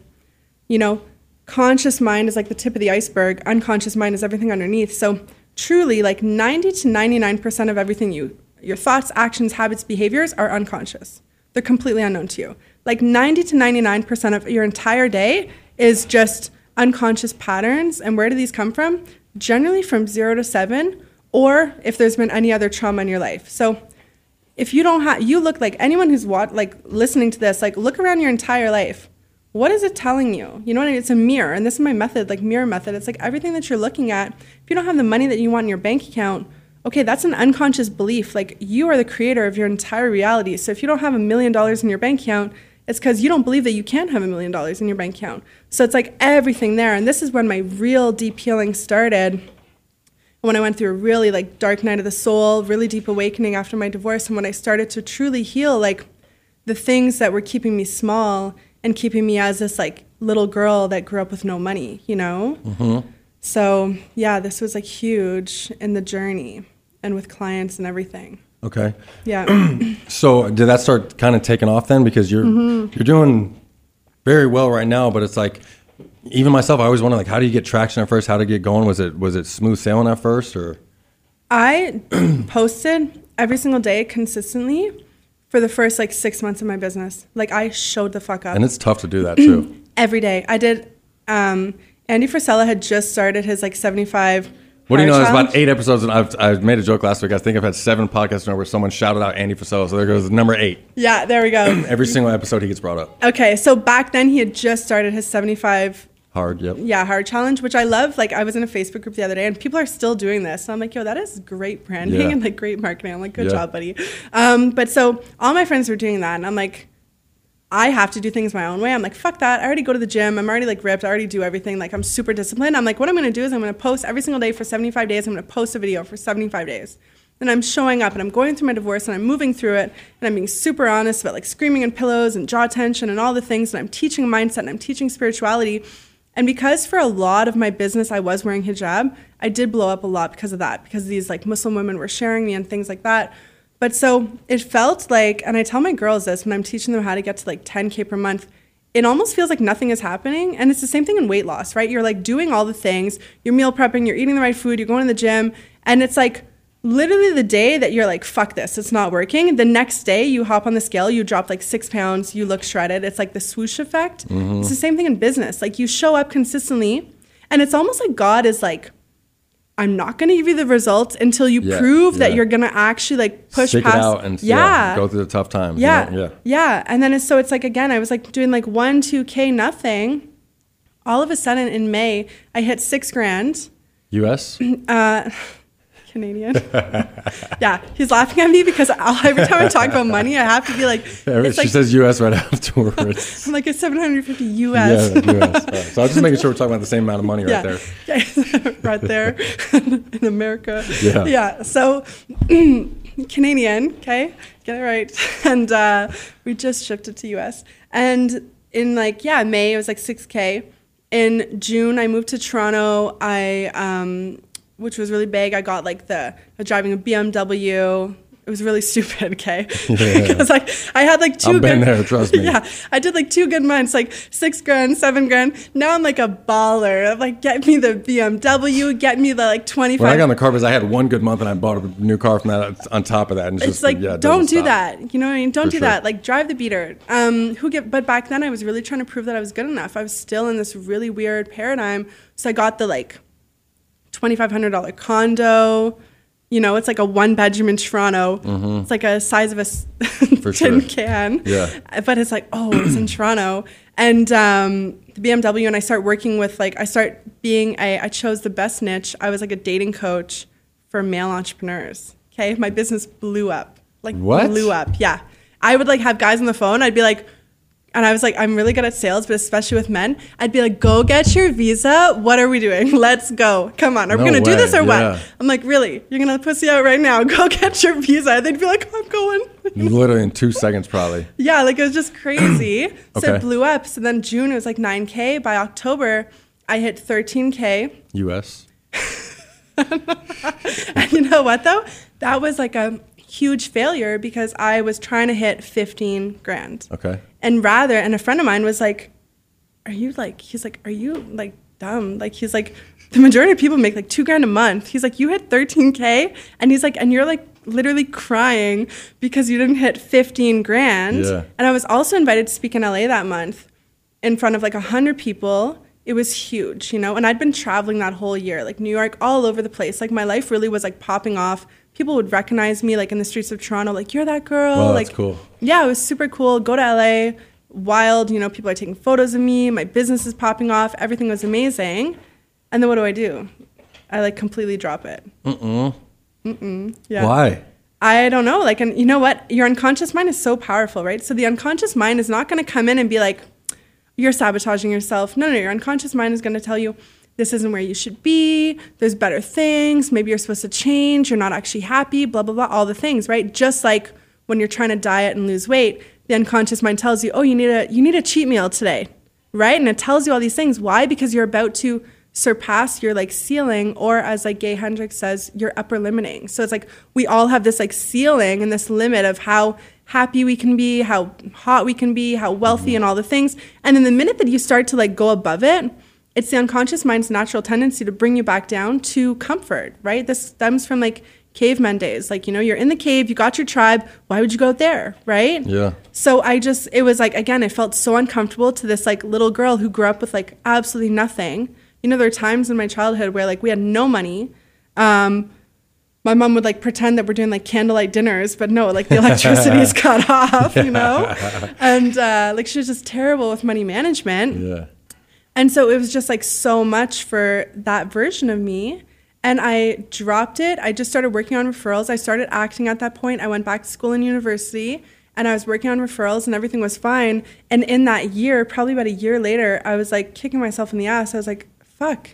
you know conscious mind is like the tip of the iceberg. Unconscious mind is everything underneath. So truly like 90 to 99% of everything you your thoughts actions habits behaviors are unconscious. They're completely unknown to you. Like 90 to 99% of your entire day is just unconscious patterns. And where do these come from? Generally from 0 to 7 or if there's been any other trauma in your life. So if you don't have you look like anyone who's like listening to this like look around your entire life. What is it telling you? You know what I mean? it's a mirror and this is my method like mirror method. It's like everything that you're looking at. If you don't have the money that you want in your bank account okay that's an unconscious belief. Like you are the creator of your entire reality. So if you don't have a million dollars in your bank account it's because you don't believe that you can have a million dollars in your bank account. So it's like everything there and this is when my real deep healing started when I went through a really like dark night of the soul, really deep awakening after my divorce, and when I started to truly heal like the things that were keeping me small and keeping me as this like little girl that grew up with no money, you know? Mm-hmm. So yeah, this was like huge in the journey and with clients and everything. Okay. Yeah. (clears throat) So did that start kind of taking off then? Because you're Mm-hmm. you're doing very well right now, but it's like even myself, I always wonder like how do you get traction at first? How to get going? Was it was it smooth sailing at first or I (clears throat) posted every single day consistently for the first like six months of my business. Like I showed the fuck up. and it's tough to do that too. (clears throat) every day. I did. Um, Andy Frisella had just started his like seventy-five. What do you know? There's about eight episodes, and I've, I made a joke last week. I think I've had seven podcasts now where someone shouted out Andy Frisella. So there goes number eight. Yeah, there we go. (clears throat) Every single episode he gets brought up. okay, so back then he had just started his seventy-five. Hard, yep. Yeah, hard challenge, which I love. Like I was in a Facebook group the other day, and people are still doing this. So I'm like, yo, that is great branding Yeah. and like great marketing. I'm like, good Yeah. job, buddy. Um, but so all my friends were doing that, and I'm like, I have to do things my own way. I'm like, fuck that. I already go to the gym. I'm already like ripped. I already do everything. Like I'm super disciplined. I'm like, what I'm gonna do is I'm gonna post every single day for 75 days. I'm gonna post a video for 75 days. And I'm showing up and I'm going through my divorce and I'm moving through it and I'm being super honest about like screaming in pillows and jaw tension and all the things and I'm teaching mindset and I'm teaching spirituality. And because for a lot of my business I was wearing hijab, I did blow up a lot because of that, because these like Muslim women were sharing me and things like that. But so it felt like, and I tell my girls this when I'm teaching them how to get to like 10K per month, it almost feels like nothing is happening. And it's the same thing in weight loss, right? You're like doing all the things, you're meal prepping, you're eating the right food, you're going to the gym. And it's like literally the day that you're like, fuck this, it's not working. The next day you hop on the scale, you drop like six pounds, you look shredded. It's like the swoosh effect. Mm-hmm. It's the same thing in business. Like you show up consistently, and it's almost like God is like, I'm not going to give you the results until you Yeah, prove that you're going to actually like push Stick past. it out and yeah, go through the tough times. you yeah, know? yeah, And then it's so it's like again, I was like doing like one, two k, nothing. All of a sudden in May, I hit six grand. U.S. (clears throat) Uh, Canadian. (laughs) yeah, he's laughing at me because I'll, every time I talk about money, I have to be like, (laughs) it's she like, says U.S. right (laughs) afterwards. I'm like it's 750 yeah, US. U.S. All right. So I was just making sure we're talking about the same amount of money right there. Yeah, right there in America. Yeah. Yeah. So (clears throat) Canadian, okay, get it right. And uh, we just shifted to US. And in like yeah May it was like 6k. In June I moved to Toronto. I um, which was really big. I got like the driving a BMW. It was really (laughs) stupid, okay? (laughs) Yeah. Because like I had like 2 I've been good- there, trust me. (laughs) yeah, I did like two good months, like six grand, seven grand. Now I'm like a baller. I'm like, get me the BMW, get me the like 25. When I got in the car, because I had one good month and I bought a new car from that on top of that. And it's, it's just like, yeah, it don't do stop. that. You know what I mean? Don't For do sure. that. Like, drive the beater. Um, who get? But back then, I was really trying to prove that I was good enough. I was still in this really weird paradigm. So I got the like twenty five hundred dollar condo. You know, it's like a one bedroom in Toronto. It's like a size of a Mm-hmm. (laughs) Tin sure. can. Yeah. But it's like, oh, it's in (clears throat) Toronto. And um, the BMW, and I start working with like, I start being a, I chose the best niche. I was like a dating coach for male entrepreneurs. Okay. My business blew up. Like, What? blew up. Yeah. I would like have guys on the phone. I'd be like, and I was like, I'm really good at sales, but especially with men, I'd be like, go get your visa. What are we doing? (laughs) Let's go. Come on. Are we going to do this or yeah. what? I'm like, really? You're going to pussy out right now? (laughs) Go get your visa. They'd be like, I'm going. (laughs) Literally in two seconds, probably. yeah, like it was just crazy. (clears throat) So Okay. it blew up. So then June, it was like 9K. By October, I hit 13K. U.S. And you know what though? That was like a huge failure because I was trying to hit 15 grand. Okay. And rather, and a friend of mine was like, Are you like, he's like, Are you like dumb? Like, he's like, The majority of people make like two grand a month. He's like, You hit 13K. And he's like, And you're like literally crying because you didn't hit 15 grand. Yeah. And I was also invited to speak in LA that month in front of like 100 people. It was huge, you know? And I'd been traveling that whole year, like New York, all over the place. Like my life really was like popping off. People would recognize me like in the streets of Toronto, like, You're that girl. Wow, like, that's cool. yeah, it was super cool. Go to LA, wild, you know, people are taking photos of me, my business is popping off, everything was amazing. And then what do I do? I like completely drop it. Mm-mm. Mm-mm. Yeah. Why? I don't know. Like, and you know what? Your unconscious mind is so powerful, right? So the unconscious mind is not going to come in and be like, you're sabotaging yourself. No, no, your unconscious mind is going to tell you, this isn't where you should be. There's better things. Maybe you're supposed to change. You're not actually happy, blah, blah, blah, all the things, right? Just like when you're trying to diet and lose weight, the unconscious mind tells you, oh, you need a, you need a cheat meal today, right? And it tells you all these things. Why? Because you're about to surpass your like ceiling or as like gay hendricks says your upper limiting so it's like we all have this like ceiling and this limit of how happy we can be how hot we can be how wealthy and all the things and then the minute that you start to like go above it it's the unconscious mind's natural tendency to bring you back down to comfort right this stems from like caveman days like you know you're in the cave you got your tribe why would you go out there right Yeah. so I just, it was like, again, it felt so uncomfortable to this like little girl who grew up with like absolutely nothing. You know, there are times in my childhood where like we had no money. Um, my mom would like pretend that we're doing like candlelight dinners, but no, like the electricity's (laughs) cut off, you know? (laughs) And uh, like she was just terrible with money management. Yeah. And so it was just like so much for that version of me. And I dropped it. I just started working on referrals. I started acting at that point. I went back to school and university and I was working on referrals and everything was fine. And in that year, probably about a year later, I was like kicking myself in the ass. I was like, fuck,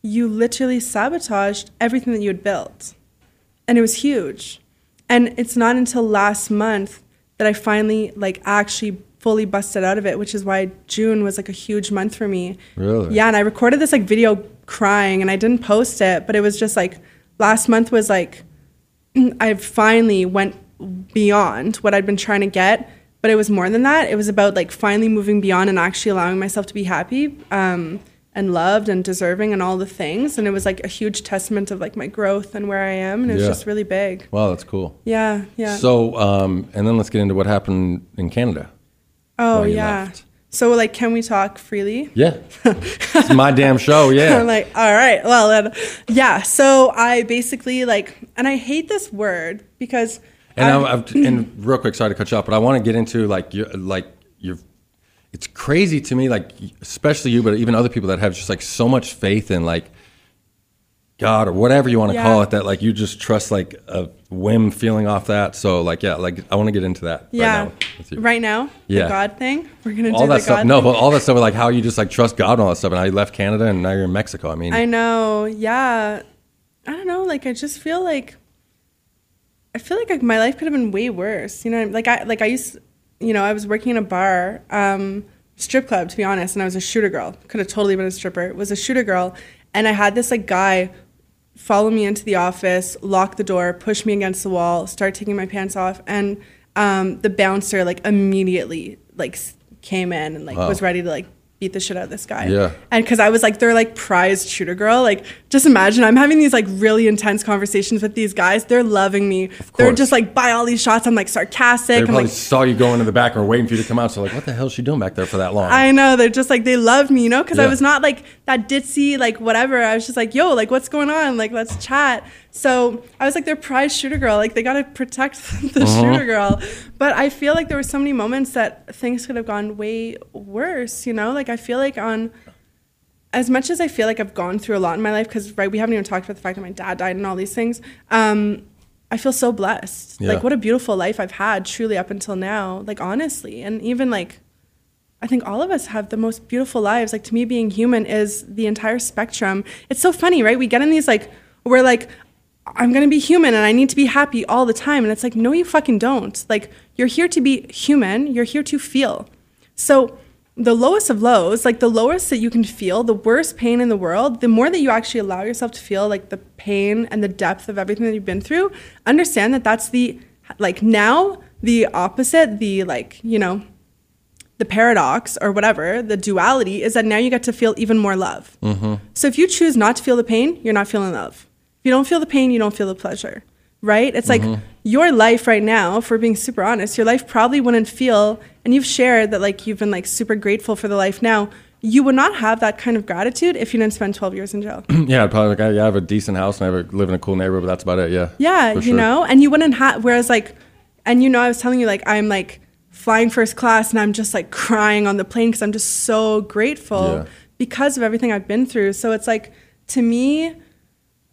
you literally sabotaged everything that you had built. And it was huge. And it's not until last month that I finally like actually fully busted out of it, which is why June was like a huge month for me. Really? Yeah, and I recorded this like video crying and I didn't post it, but it was just like last month was like (clears throat) I finally went beyond what I'd been trying to get, but it was more than that. It was about like finally moving beyond and actually allowing myself to be happy um, and loved and deserving and all the things. And it was like a huge testament of like my growth and where I am, and it was Yeah. just really big. Wow, that's cool. Yeah, yeah. So, um, and then let's get into what happened in Canada. oh yeah. left. So like, can we talk freely? Yeah. (laughs) it's my damn show. (laughs) Yeah. I'm like, all right, well then, yeah. So I basically like, and I hate this word because. And I've, and (clears throat) real quick, sorry to cut you off, but I want to get into like your like your. It's crazy to me, like especially you, but even other people that have just like so much faith in like God or whatever you want to Yeah. call it. That like you just trust like a whim feeling off that. So like yeah, like I want to get into that. yeah, Right now right now, Yeah. the God thing. We're gonna all do that the stuff. God No, thing. but all that stuff with like how you just like trust God and all that stuff, and how you left Canada and now you're in Mexico. I mean, I know. Yeah, I don't know. Like I just feel like I feel like, like my life could have been way worse. You know, like I like I used, you know, I was working in a bar, um, strip club to be honest, and I was a shooter girl. Could have totally been a stripper. Was a shooter girl, and I had this like guy follow me into the office, lock the door, push me against the wall, start taking my pants off, and um, the bouncer like immediately like came in and like Wow. was ready to like beat the shit out of this guy. Yeah. And because I was like, they're like prized shooter girl. Like, just imagine I'm having these like really intense conversations with these guys. They're loving me. They're just like buy all these shots. I'm like sarcastic. They probably like, saw you going into the back or waiting for you to come out. So like, what the hell is she doing back there for that long? I know they're just like they love me, you know, because I was not like that ditzy, like whatever. I was just like, yo, like what's going on? Like let's chat. So I was like their prize shooter girl. Like they gotta protect (laughs) the Uh-huh. shooter girl. But I feel like there were so many moments that things could have gone way worse. You know, like I feel like on as much as I feel like I've gone through a lot in my life, because right, we haven't even talked about the fact that my dad died and all these things. Um, I feel so blessed. Yeah. Like what a beautiful life I've had, truly up until now. Like honestly, and even like I think all of us have the most beautiful lives. Like to me, being human is the entire spectrum. It's so funny, right? We get in these like we're like, I'm gonna be human and I need to be happy all the time, and it's like, no, you fucking don't. Like you're here to be human. You're here to feel. So the lowest of lows, like the lowest that you can feel, the worst pain in the world, the more that you actually allow yourself to feel like the pain and the depth of everything that you've been through, understand that that's the like now the opposite, the like, you know, the paradox or whatever, the duality is that now you get to feel even more love. Mm-hmm. So if you choose not to feel the pain, you're not feeling love. If you don't feel the pain, you don't feel the pleasure, right? It's like mm-hmm. Your life right now, for being super honest, your life probably wouldn't feel, and you've shared that like you've been like super grateful for the life now. You would not have that kind of gratitude if you didn't spend 12 years in jail. (clears throat) yeah, I'd probably like, I, yeah, I have a decent house and I have a, live in a cool neighborhood, but that's about it. Yeah. Yeah, you sure. know, and you wouldn't have. Whereas, like, and you know, I was telling you, like, I'm like flying first class, and I'm just like crying on the plane because I'm just so grateful Yeah. because of everything I've been through. So it's like, to me,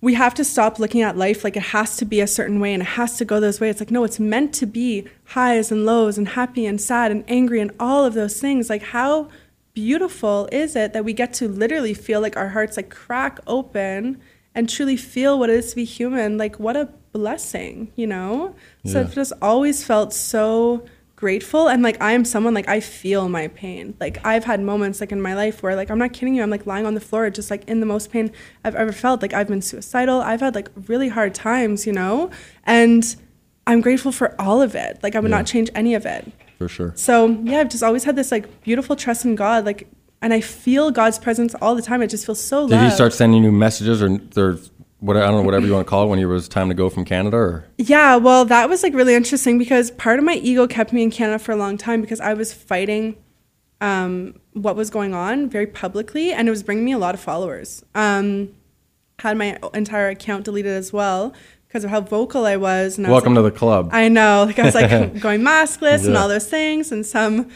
we have to stop looking at life like it has to be a certain way and it has to go those ways. It's like, no, it's meant to be highs and lows and happy and sad and angry and all of those things. Like, how beautiful is it that we get to literally feel like our hearts like crack open and truly feel what it is to be human? Like, what a blessing, you know? So Yeah. I've just always felt so grateful and like I am someone like I feel my pain. Like I've had moments like in my life where like I'm not kidding you, I'm like lying on the floor just like in the most pain I've ever felt. Like I've been suicidal. I've had like really hard times, you know? And I'm grateful for all of it. Like I would Yeah. not change any of it. For sure. So yeah, I've just always had this like beautiful trust in God. Like and I feel God's presence all the time. It just feels so Did he loved. start sending you messages or, or what, I don't know, whatever you want to call it when it was time to go from Canada or? Yeah, well, that was like really interesting because part of my ego kept me in Canada for a long time because I was fighting um, what was going on very publicly, and it was bringing me a lot of followers. Um, had my entire account deleted as well because of how vocal I was. And I was Welcome like- to the club. I know, like I was like (laughs) going maskless and all those things, and some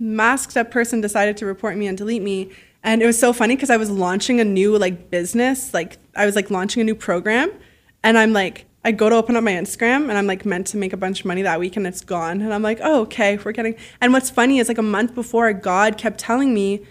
masked up person decided to report me and delete me. And it was so funny because I was launching a new like business, like I was like launching a new program, and I'm like, I go to open up my Instagram and I'm like meant to make a bunch of money that week and it's gone. And I'm like, oh, okay, we're getting. And what's funny is like a month before, God kept telling me,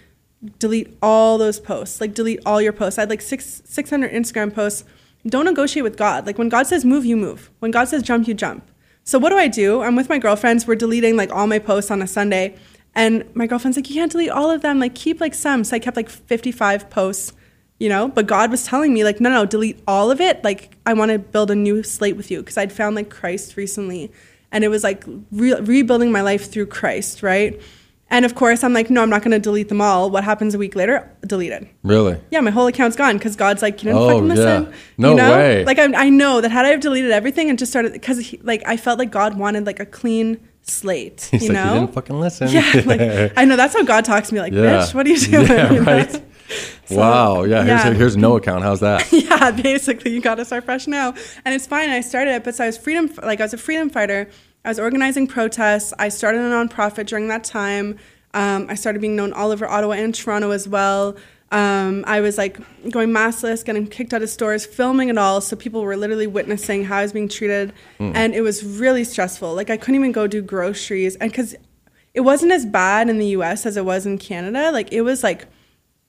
delete all those posts, like delete all your posts. I had like six 600 Instagram posts. Don't negotiate with God. Like when God says move, you move. When God says jump, you jump. So what do I do? I'm with my girlfriends. We're deleting like all my posts on a Sunday. And my girlfriend's like, you can't delete all of them. Like keep like some. So I kept like 55 posts, you know, but God was telling me like, no, no, delete all of it. Like I want to build a new slate with you. Cause I'd found like Christ recently and it was like re- rebuilding my life through Christ. Right. And of course I'm like, no, I'm not going to delete them all. What happens a week later? Deleted. Really? Yeah, my whole account's gone because God's like, you didn't Oh, fucking listen. yeah. No you know? way. Like I, I know that had I have deleted everything and just started because like I felt like God wanted like a clean slate. He's you like, know? you didn't fucking listen. yeah, like I know that's how God talks to me. Like, Yeah. bitch, what are you (laughs) doing? Yeah, (laughs) You know? right. wow. Yeah. Here's, yeah. here's no account. How's that? (laughs) yeah, basically, you got to start fresh now. And it's fine. I started it, but so I was freedom, like I was a freedom fighter. I was organizing protests. I started a nonprofit during that time. Um, I started being known all over Ottawa and Toronto as well. Um, I was like going massless, getting kicked out of stores, filming it all. So people were literally witnessing how I was being treated. And it was really stressful. Like I couldn't even go do groceries. And because it wasn't as bad in the US as it was in Canada, like it was like,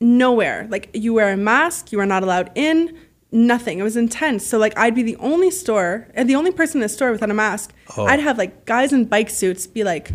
nowhere. Like you wear a mask, you are not allowed in, nothing. It was intense. So like I'd be the only store, and the only person in the store without a mask. Oh. I'd have like guys in bike suits be like,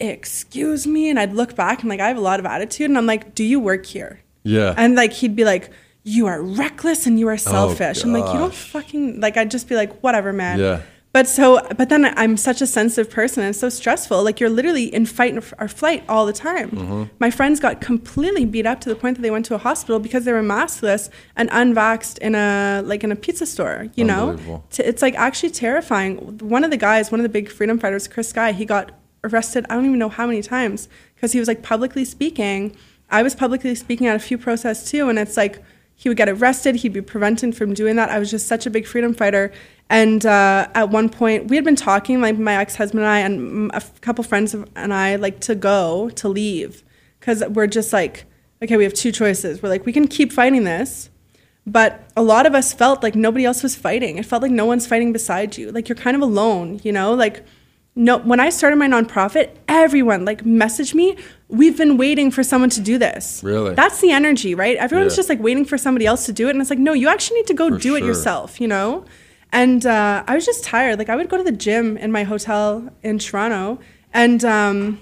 "Excuse me," and I'd look back and like I have a lot of attitude, and I'm like, "Do you work here?" Yeah. And like he'd be like, "You are reckless and you are selfish." I'm like, "You don't fucking like." I'd just be like, "Whatever, man." Yeah. But so, but then I'm such a sensitive person and it's so stressful. Like you're literally in fight or flight all the time. Mm-hmm. My friends got completely beat up to the point that they went to a hospital because they were maskless and unvaxxed in a like in a pizza store. You know, it's like actually terrifying. One of the guys, one of the big freedom fighters, Chris Sky, he got arrested. I don't even know how many times because he was like publicly speaking. I was publicly speaking at a few protests too, and it's like he would get arrested. He'd be prevented from doing that. I was just such a big freedom fighter. And uh, at one point, we had been talking, like my ex husband and I, and a couple friends and I, like to go, to leave. Because we're just like, okay, we have two choices. We're like, we can keep fighting this. But a lot of us felt like nobody else was fighting. It felt like no one's fighting beside you. Like you're kind of alone, you know? Like, no, when I started my nonprofit, everyone like messaged me. We've been waiting for someone to do this. Really? That's the energy, right? Everyone's Yeah. just like waiting for somebody else to do it, and it's like, no, you actually need to go For do it yourself, you know. And uh, I was just tired. Like I would go to the gym in my hotel in Toronto, and um,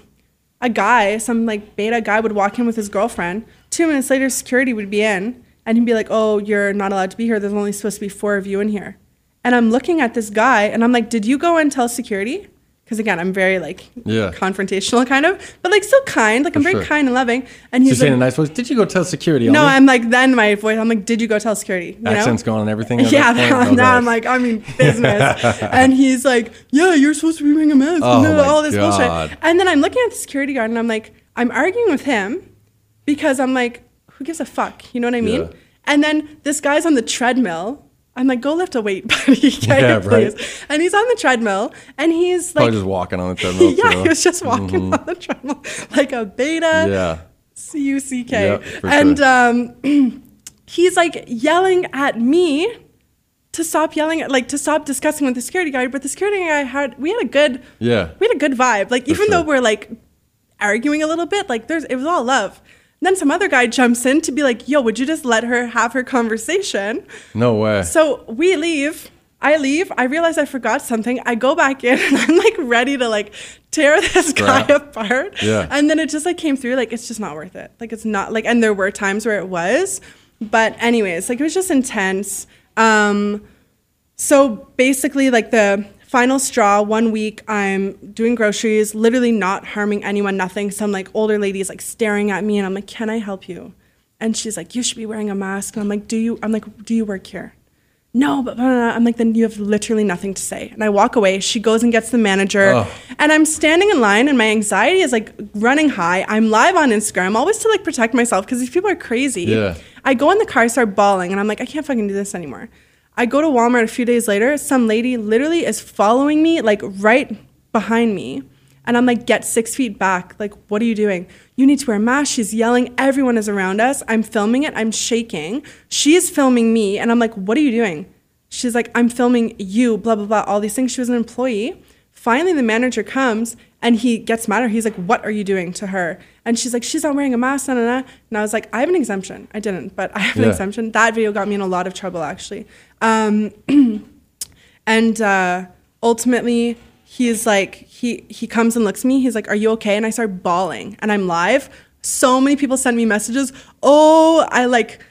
a guy, some like beta guy, would walk in with his girlfriend. Two minutes later, security would be in, and he'd be like, "Oh, you're not allowed to be here. There's only supposed to be four of you in here." And I'm looking at this guy, and I'm like, "Did you go and tell security?" Because again, I'm very like Yeah. confrontational kind of, but like still kind. Like I'm For very sure. kind and loving. And he's saying in a nice voice. Did you go tell security? "No." I'm like, then my voice. I'm like, "Did you go tell security?" You know? accent's gone and everything. (laughs) Yeah, now. No I'm like, I mean, business. (laughs) and he's like, yeah, you're supposed to be wearing a mask. Oh and all this God. bullshit. And then I'm looking at the security guard and I'm like, I'm arguing with him because I'm like, who gives a fuck? You know what I mean? Yeah. And then this guy's on the treadmill. I'm like, go lift a weight, (laughs) buddy. Can (laughs) Yeah, you please? right. And he's on the treadmill and he's like, Probably just walking on the (laughs) treadmill. yeah, too. he was just walking on the treadmill like a beta. yeah. C U C K. And sure. um, (clears throat) he's like yelling at me to stop yelling, at, like to stop discussing with the security guard. But the security guy had, we had a good, Yeah. we had a good vibe. Like even though we're like arguing a little bit, like there's, it was all love. Then some other guy jumps in to be like, "Yo, would you just let her have her conversation?" No way. So we leave. I leave. I realize I forgot something. I go back in (laughs) and I'm like ready to like tear (laughs) this guy apart. Yeah. And then it just like came through like it's just not worth it. Like it's not like and there were times where it was, but anyways, like it was just intense. Um so basically like the final straw one week i'm doing groceries literally not harming anyone nothing. Some like older lady is like staring at me and i'm like can i help you? And she's like you should be wearing a mask. And i'm like do you i'm like do you work here? No but blah, blah, blah." i'm like then you have literally nothing to say. And i walk away. She goes and gets the manager. Ugh. and i'm standing in line and my anxiety is like running high. I'm live on instagram always to like protect myself because these people are crazy. Yeah. I go in the car, I start bawling, and I'm like, I can't fucking do this anymore. I go to Walmart a few days later. Some lady literally is following me, like right behind me. And I'm like, get six feet back. Like, what are you doing? You need to wear a mask. She's yelling. Everyone is around us. I'm filming it. I'm shaking. She is filming me. And I'm like, what are you doing? She's like, I'm filming you, blah, blah, blah, all these things. She was an employee. Finally, the manager comes and he gets mad at her. He's like, What are you doing to her? And she's like, She's not wearing a mask. Nah, nah, nah. And I was like, I have an exemption. I didn't, but I have an Yeah. exemption. That video got me in a lot of trouble, actually. Um, (clears throat) and uh, ultimately, he's like, he, he comes and looks at me. He's like, Are you okay? And I start bawling and I'm live. So many people send me messages. Oh, I like,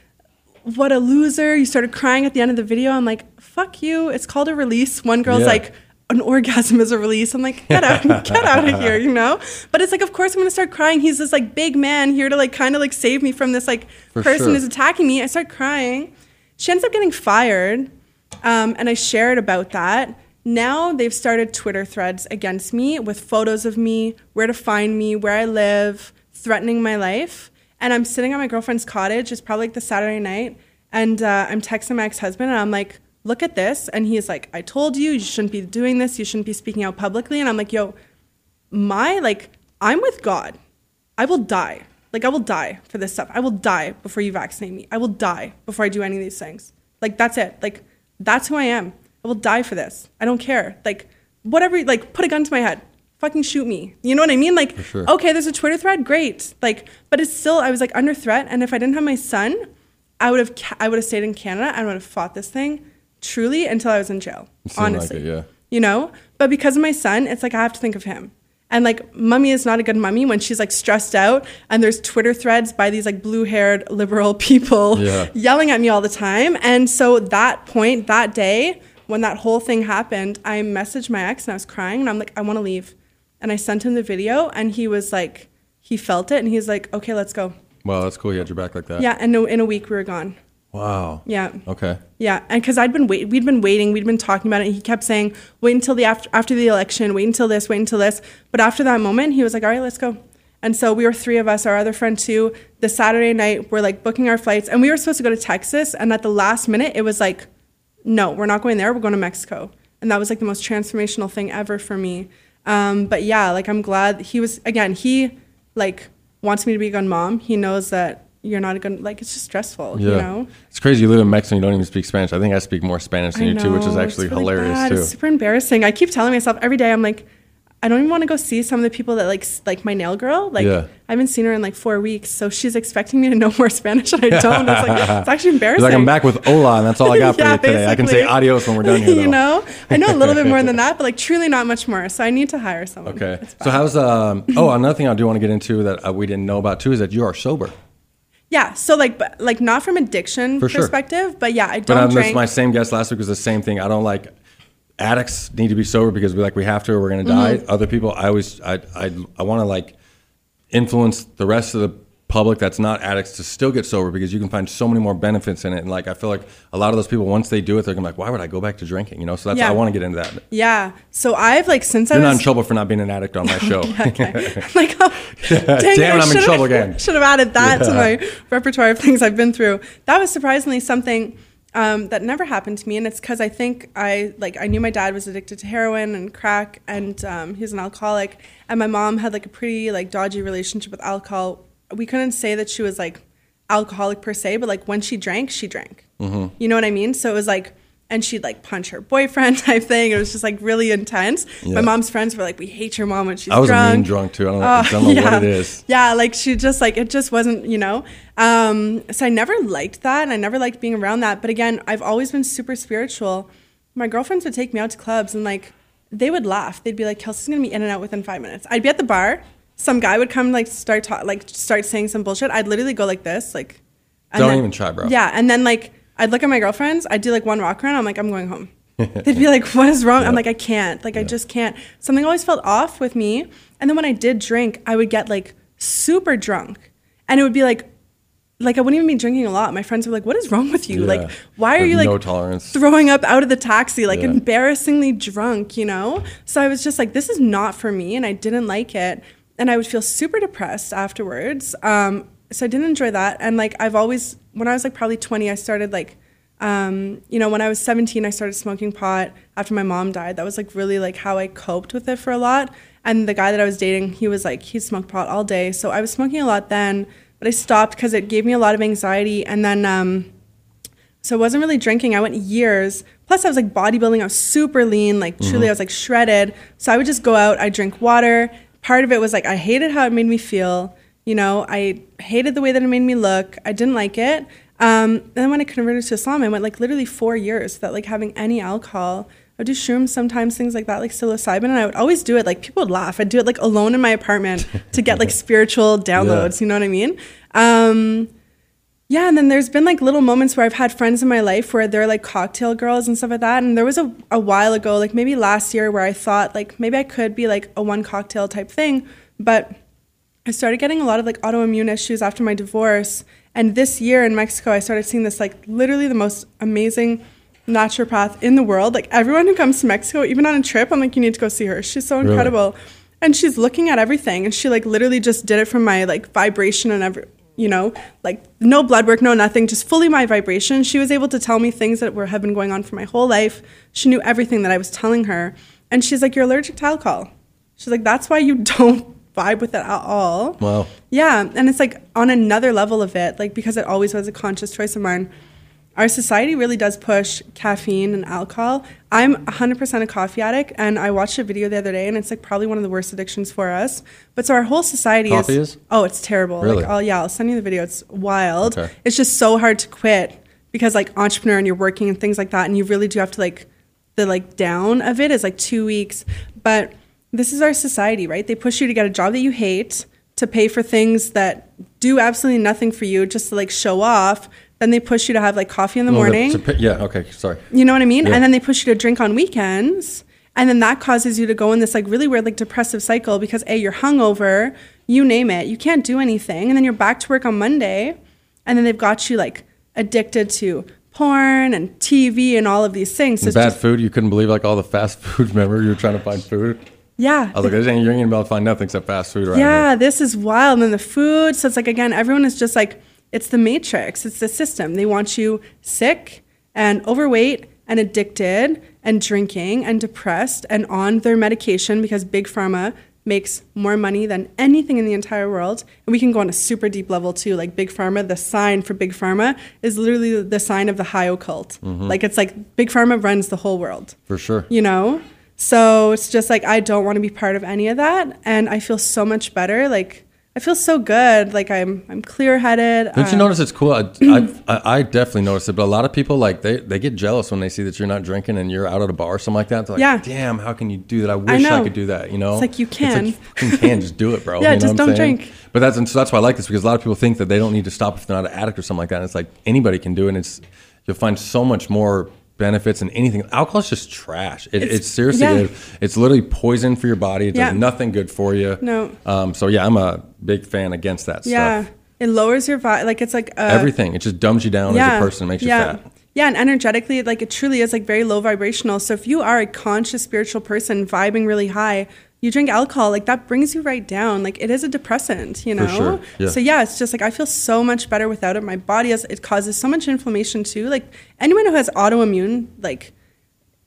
what a loser. You started crying at the end of the video. I'm like, fuck you. It's called a release. One girl's Yeah. like, an orgasm is a release. I'm like, get out, (laughs) get out of here, you know? But it's like, of course I'm gonna start crying. He's this like big man here to like kind of like save me from this like For person sure. who's attacking me. I start crying. She ends up getting fired. Um, and I shared about that. Now they've started Twitter threads against me with photos of me, where to find me, where I live, threatening my life. And I'm sitting at my girlfriend's cottage. It's probably like the Saturday night. And uh, I'm texting my ex husband and I'm like, look at this. And he's like, I told you, you shouldn't be doing this. You shouldn't be speaking out publicly. And I'm like, yo, my, like, I'm with God. I will die. Like, I will die for this stuff. I will die before you vaccinate me. I will die before I do any of these things. Like, that's it. Like, that's who I am. I will die for this. I don't care. Like, whatever, like, put a gun to my head. Fucking shoot me. You know what I mean? Like, sure. okay, there's a Twitter thread. Great. Like, but it's still, I was like under threat. And if I didn't have my son, I would have, I would have stayed in Canada. I would have fought this thing truly until I was in jail. Seemed like honestly it, yeah. you know but because of my son it's like i have to think of him and like mummy is not a good mummy when she's like stressed out and there's twitter threads by these like blue haired liberal (laughs) people Yeah. yelling at me all the time and so that point that day when that whole thing happened, I messaged my ex and I was crying and I'm like, I want to leave. And I sent him the video and he was like, he felt it and he's like, okay, let's go. Wow, that's cool. He had your back like that. Yeah. And no, in a week we were gone. Wow. Yeah. Okay. Yeah, and because I'd been wait, we'd been waiting, we'd been talking about it. And he kept saying, "Wait until the after after the election. Wait until this. Wait until this." But after that moment, he was like, "All right, let's go." And so we were three of us, our other friend too. The Saturday night, we're like booking our flights, and we were supposed to go to Texas. And at the last minute, it was like, "No, we're not going there. We're going to Mexico." And that was like the most transformational thing ever for me. Um, but yeah, like I'm glad he was again. He like wants me to be a good mom. He knows that you're not gonna like it's just stressful. Yeah. You know. It's crazy. You live in Mexico and you don't even speak Spanish. I think I speak more Spanish than you too, which is actually really hilarious bad. too. It's super embarrassing. I keep telling myself every day, I'm like, I don't even want to go see some of the people that like like my nail girl. Like Yeah. I haven't seen her in like four weeks, so she's expecting me to know more (laughs) Spanish and I (laughs) don't. It's like it's actually embarrassing. like I'm back with hola, and that's all I got (laughs) for Yeah, you today. I can say basically. adios when we're done here. you know, I know a little bit more than that, but like truly not much more. So I need to hire someone. Okay. So how's um? Oh, another thing I do want to get into that uh, we didn't know about too is that you are sober. Yeah. So like, but, like not from addiction For sure. perspective, but yeah, I don't um, this drink. my same guest last week was the same thing. I don't like addicts need to be sober because we like we have to or we're gonna die. Mm-hmm. Other people, I always I I I want to like influence the rest of the public that's not addicts to still get sober because you can find so many more benefits in it. And like I feel like a lot of those people once they do it, they're gonna be like, why would I go back to drinking? You know. So that's Yeah. I want to get into that. yeah. So I've like since You're I not was in trouble for not being an addict on my (laughs) show. okay. (laughs) like, oh, dang (laughs) Damn it, I'm in trouble again. Should have added that to my repertoire of things I've been through. That was surprisingly something um, that never happened to me, and it's because I think I like I knew my dad was addicted to heroin and crack, and um, he was an alcoholic, and my mom had like a pretty like dodgy relationship with alcohol. We couldn't say that she was like alcoholic per se, but like when she drank, she drank. Mm-hmm. You know what I mean? So it was like, and she'd like punch her boyfriend (laughs) type thing. It was just like really intense. Yeah. My mom's friends were like, "We hate your mom when she's drunk." I was drunk." mean drunk too. I don't, I don't know what it is. Yeah, like she just like it just wasn't, you know. Um, so I never liked that, and I never liked being around that. But again, I've always been super spiritual. My girlfriends would take me out to clubs, and like they would laugh. They'd be like, "Kelsey's gonna be in and out within five minutes." I'd be at the bar. Some guy would come like start ta- like start saying some bullshit. I'd literally go like this, like. Don't even try, bro. Yeah, and then like I'd look at my girlfriends. I'd do like one walk around. I'm like, I'm going home. (laughs) They'd be like, "What is wrong?" I'm like, "I can't. Like, I just can't." Something always felt off with me. And then when I did drink, I would get like super drunk, and it would be like, like I wouldn't even be drinking a lot. My friends were like, "What is wrong with you? Yeah. Like, why are you like no tolerance. throwing up out of the taxi, like Yeah. embarrassingly drunk?" You know. So I was just like, "This is not for me," and I didn't like it, and I would feel super depressed afterwards. Um, so I didn't enjoy that, and like I've always, when I was like probably 20, I started like um, you know, when I was 17, I started smoking pot after my mom died. That was like really like how I coped with it for a lot. And the guy that I was dating, he was like, he smoked pot all day. So I was smoking a lot then, but I stopped because it gave me a lot of anxiety. And then, um, so I wasn't really drinking. I went years. Plus, I was like bodybuilding. I was super lean. Like, truly, I was like shredded. So I would just go out. I drink water. Part of it was like, I hated how it made me feel. You know, I hated the way that it made me look. I didn't like it. Um, and then when I converted to Islam, I went like literally four years without like having any alcohol. I would do shrooms sometimes, things like that, like psilocybin, and I would always do it. Like people would laugh. I'd do it like alone in my apartment to get like (laughs) spiritual downloads. You know what I mean? Um, yeah, and then there's been like little moments where I've had friends in my life where they're like cocktail girls and stuff like that. And there was a, a while ago, like maybe last year, where I thought like maybe I could be like a one cocktail type thing, but I started getting a lot of like autoimmune issues after my divorce. And this year in Mexico, I started seeing this like literally the most amazing naturopath in the world. Like everyone who comes to Mexico, even on a trip, I'm like, you need to go see her. She's so Really? incredible. And she's looking at everything. And she like literally just did it from my like vibration and every, you know, like no blood work, no nothing, just fully my vibration. She was able to tell me things that were have been going on for my whole life. She knew everything that I was telling her. And she's like, you're allergic to alcohol. She's like, that's why you (laughs) don't vibe with it at all. Wow. Yeah, and it's like on another level of it, like because it always was a conscious choice of mine. Our society really does push caffeine and alcohol. I'm 100% a coffee addict, and I watched a video the other day, and it's like probably one of the worst addictions for us. But so our whole society Coffee is, is? oh, it's terrible. Really? Like, oh yeah, I'll send you the video. It's wild. Okay. It's just so hard to quit because like entrepreneur and you're working and things like that, and you really do have to like the like down of it is like two weeks. But this is our society, right? They push you to get a job that you hate, to pay for things that do absolutely nothing for you, just to like show off Then they push you to have like coffee in the Oh, morning. pi- yeah. Okay. Sorry. You know what I mean? Yeah. And then they push you to drink on weekends. And then that causes you to go in this like really weird, like depressive cycle because A, you're hungover, you name it, you can't do anything. And then you're back to work on Monday. And then they've got you like addicted to porn and TV and all of these things. So it's Bad just- food. You couldn't believe like all the fast (laughs) food. Remember, you were trying to find food. yeah. I was like, "This ain't you're gonna be able to find nothing except fast food around yeah, here." this is wild. And then the food. So it's like, again, everyone is just like, it's the matrix, it's the system. They want you sick and overweight and addicted and drinking and depressed and on their medication because Big Pharma makes more money than anything in the entire world. And we can go on a super deep level too. Like Big Pharma, the sign for Big Pharma is literally the sign of the high occult. Mm-hmm. Like it's like Big Pharma runs the whole world For sure. you know so it's just like i don't want to be part of any of that and i feel so much better like i feel so good like i'm i'm clear-headed Don't you um, notice it's cool? I, (clears throat) I, I I definitely noticed it, but a lot of people like they, they get jealous when they see that you're not drinking and you're out at a bar or something like that. They're like, Yeah. damn, how can you do that? I wish I, know. could do that. You know, It's like you can. you can just do it, bro. (laughs) Yeah, You know just what I'm don't saying? drink. But that's and so that's why I like this because a lot of people think that they don't need to stop if they're not an addict or something like that. And it's like anybody can do it. And it's you'll find so much more benefits and anything. Alcohol is just trash. It, it's, It's- seriously, yeah. it- it's literally poison for your body. It does Yeah. nothing good for you. No. Um, so yeah, I'm a big fan against that stuff. yeah stuff. it lowers your vibe like it's like uh, Everything. It just dumbs you down as a person, makes yeah. you fat. Yeah, and energetically, like it truly is like very low vibrational. So if you are a conscious spiritual person vibing really high, you drink alcohol, like that brings you right down. Like it is a depressant, you know? sure, yeah. So yeah, it's just like I feel so much better without it. My body has it causes so much inflammation too. Like anyone who has autoimmune, like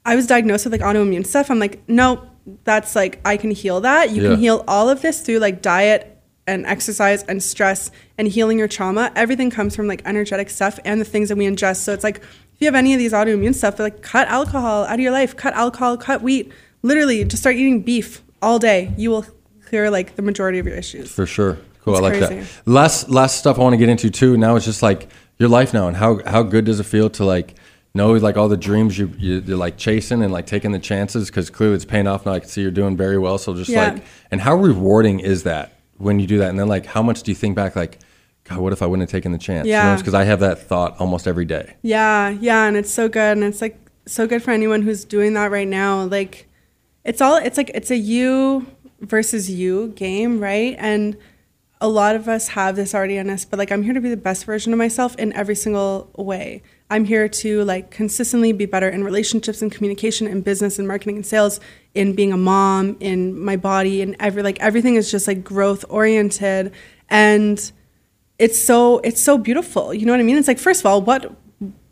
I was diagnosed with like autoimmune stuff. I'm like, no, that's like I can heal that. You Yeah. can heal all of this through like diet and exercise and stress and healing your trauma. Everything comes from like energetic stuff and the things that we ingest. So it's like if you have any of these autoimmune stuff, like cut alcohol out of your life, cut alcohol, cut wheat. Literally, just start eating beef all day. You will clear like the majority of your issues. For sure. Cool. It's I like crazy. that. Last last stuff I want to get into too. Now it's just like your life now and how how good does it feel to like know like all the dreams you, you you're like chasing and like taking the chances because clearly it's paying off now. I can see you're doing very well. So just Yeah. like and how rewarding is that when you do that? And then like how much do you think back like God, what if I wouldn't have taken the chance? Yeah. Because I have that thought almost every day. Yeah, yeah, and it's so good, and it's like so good for anyone who's doing that right now. Like, it's all it's like it's a you versus you game, right? And a lot of us have this already in us, but like I'm here to be the best version of myself in every single way. I'm here to like consistently be better in relationships and communication and business and marketing and sales, in being a mom, in my body, and every like everything is just like growth oriented and it's so it's so beautiful. You know what I mean? It's like first of all, what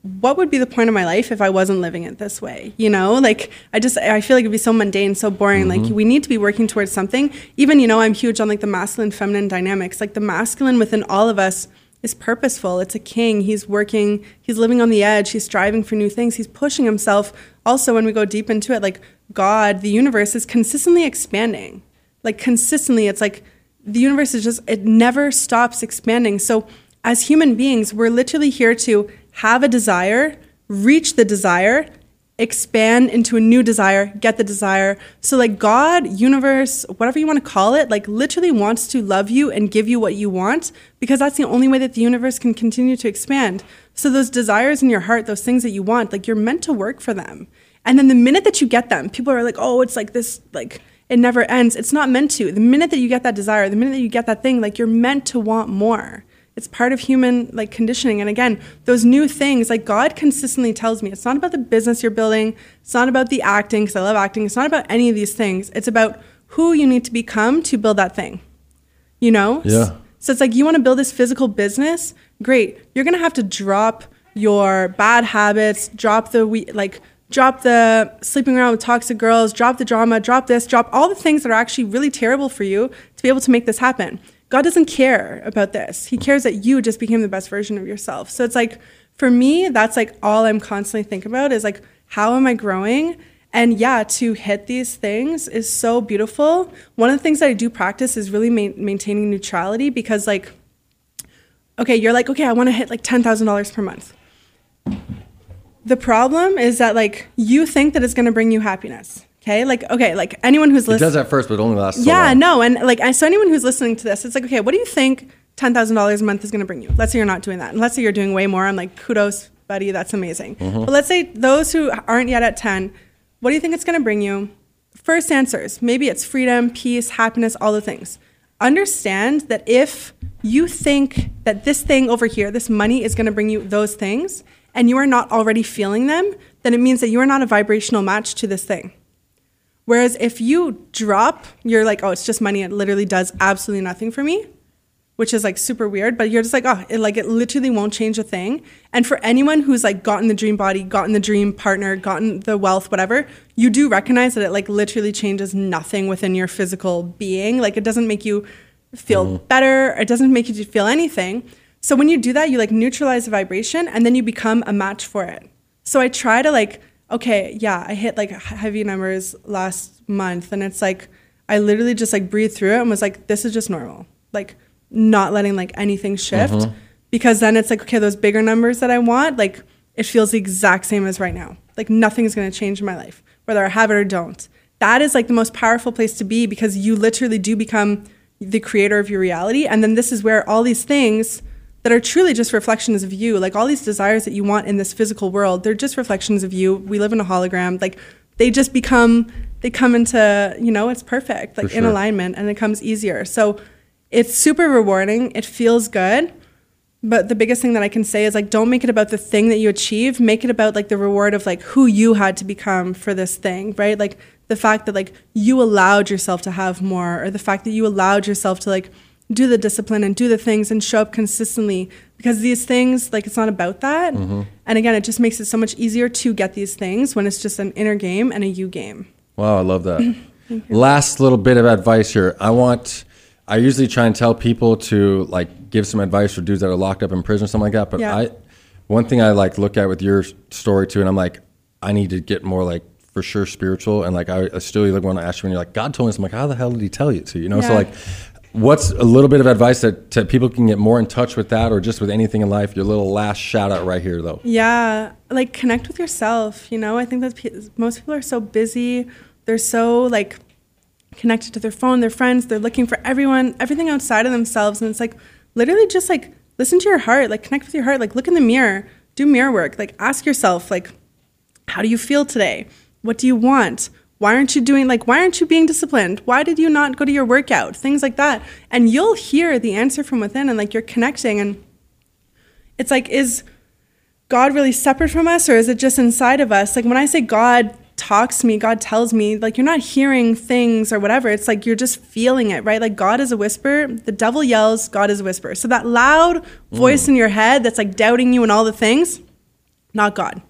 what would be the point of my life if I wasn't living it this way? You know, like I just I feel like it'd be so mundane, so boring. Like mm-hmm. we need to be working towards something. Even you know, I'm huge on like the masculine feminine dynamics. Like the masculine within all of us is purposeful. It's a king. He's working. He's living on the edge. He's striving for new things. He's pushing himself. Also, when we go deep into it, like God, the universe is consistently expanding. Like consistently, it's like the universe is just it never stops expanding. So as human beings, we're literally here to have a desire, reach the desire, expand into a new desire, get the desire. So like God, universe, whatever you want to call it, like literally wants to love you and give you what you want because that's the only way that the universe can continue to expand. So those desires in your heart, those things that you want, like you're meant to work for them. And then the minute that you get them, people are like, "Oh, it's like this like it never ends." It's not meant to. The minute that you get that desire, the minute that you get that thing, like you're meant to want more it's part of human like conditioning. And again those new things like god consistently tells me it's not about the business you're building it's not about the acting because i love acting it's not about any of these things. It's about who you need to become to build that thing you know? Yeah. so it's like you want to build this physical business? Great. You're going to have to drop your bad habits drop the we like drop the sleeping around with toxic girls drop the drama drop this drop all the things that are actually really terrible for you to be able to make this happen God doesn't care about this. He cares that you just became the best version of yourself. So it's like, for me, that's like all I'm constantly thinking about is like, how am I growing? And yeah, to hit these things is so beautiful. One of the things that I do practice is really ma- maintaining neutrality because, like, okay, you're like, okay, I want to hit like $10,000 per month. The problem is that, like, you think that it's going to bring you happiness. Okay. Like, okay, like anyone who's listening does that first, but it only lasts so yeah, long. no, and like I- so anyone who's listening to this, it's like, okay, what do you think $10,000 a month is going to bring you. Let's say you're not doing that. And let's say you're doing way more. I'm like, kudos, buddy. That's amazing. Mm-hmm. But let's say those who aren't yet at 10, what do you think it's going to bring you? First answers. Maybe it's freedom, peace, happiness, all the things. Understand that if you think that this thing over here, this money is going to bring you those things, and you are not already feeling them, then it means that you are not a vibrational match to this thing. Whereas if you drop, you're like, oh, it's just money. It literally does absolutely nothing for me, which is like super weird. But you're just like, oh, it like it literally won't change a thing. And for anyone who's like gotten the dream body, gotten the dream partner, gotten the wealth, whatever, you do recognize that it like literally changes nothing within your physical being. Like it doesn't make you feel mm-hmm. better. It doesn't make you feel anything. So when you do that, you like neutralize the vibration, and then you become a match for it. So I try to like okay, yeah, I hit like heavy numbers last month and it's like I literally just like breathed through it and was like this is just normal. Like not letting like anything shift mm-hmm. because then it's like okay, those bigger numbers that I want, like it feels the exact same as right now. Like nothing's going to change in my life whether I have it or don't. That is like the most powerful place to be because you literally do become the creator of your reality and then this is where all these things that are truly just reflections of you. Like all these desires that you want in this physical world, they're just reflections of you. We live in a hologram. Like they just become, they come into, you know, it's perfect, like For in alignment and it comes easier. So it's super rewarding. It feels good. But the biggest thing that I can say is like, don't make it about the thing that you achieve. Make it about like the reward of like who you had to become for this thing, right? Like the fact that like you allowed yourself to have more, or the fact that you allowed yourself to like do the discipline and do the things and show up consistently. Because these things, like, it's not about that. Mm-hmm. And again, it just makes it so much easier to get these things when it's just an inner game and a you game. Wow, I love that. (clears throat) Last little bit of advice here. I want. I usually try and tell people to like give some advice for dudes that are locked up in prison or something like that. But Yeah. I, one thing I like look at with your story too, and I'm like, I need to get more like for sure spiritual. And like I, I still like want to ask you when you're like, God told me this. I'm like, how the hell did He tell you to? You know, so like. What's a little bit of advice that people can get more in touch with that, or just with anything in life? Your little last shout out right here, though. Yeah, like connect with yourself. You know, I think that most people are so busy. They're so like connected to their phone, their friends. They're looking for everyone, everything outside of themselves. And it's like literally just like listen to your heart, like connect with your heart, like look in the mirror, do mirror work, like ask yourself, like, how do you feel today? What do you want? Why aren't you doing like why aren't you being disciplined? Why did you not go to your workout? Things like that. And you'll hear the answer from within and like you're connecting and it's like is God really separate from us or is it just inside of us? Like when I say God talks to me, God tells me, like you're not hearing things or whatever. It's like you're just feeling it, right? Like God is a whisper, the devil yells, God is a whisper. So that loud mm. voice in your head that's like doubting you and all the things, not God.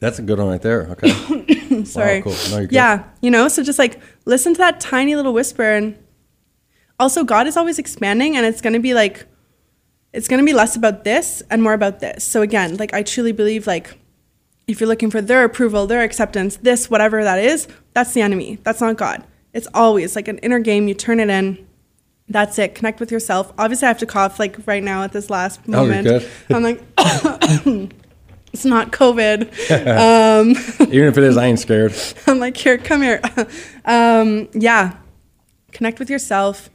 That's a good one right there. Okay. (coughs) Sorry. cool. No. Yeah, you know, so just like listen to that tiny little whisper and also God is always expanding and it's going to be like it's going to be less about this and more about this. So again, like I truly believe like if you're looking for their approval, their acceptance, this whatever that is, that's the enemy. That's not God. It's always like an inner game, you turn it in. That's it. Connect with yourself. Obviously, I have to cough like right now at this last Oh, moment. good. I'm like, it's not COVID. (laughs) Um, (laughs) Even if it is, I ain't scared. I'm like, here, come here. (laughs) um, yeah. Connect with yourself.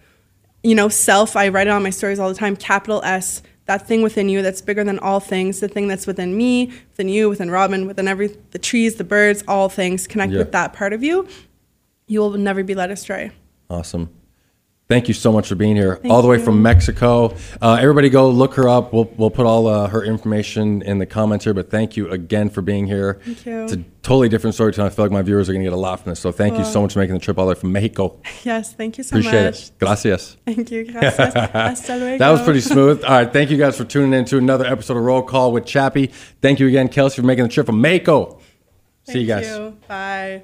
You know, self, I write it on my stories all the time, capital S, that thing within you that's bigger than all things, the thing that's within me, within you, within Robin, within every the trees, the birds, all things. Connect Yeah. with that part of you. You will never be led astray. Awesome. Thank you so much for being here, Thank all the way you. from Mexico. Uh, everybody, go look her up. We'll we'll put all uh, her information in the comments here. But thank you again for being here. Thank you. It's a totally different story. Too. I feel like my viewers are going to get a lot from this. So thank you so much for making the trip all the way from Mexico. (laughs) Yes, thank you so Appreciate much. it. Gracias. Thank you. Gracias. Hasta (laughs) luego. That was pretty smooth. All right, thank you guys for tuning in to another episode of Roll Call with Chappie. Thank you again, Kelsey, for making the trip from Mexico. See you guys. you. Bye.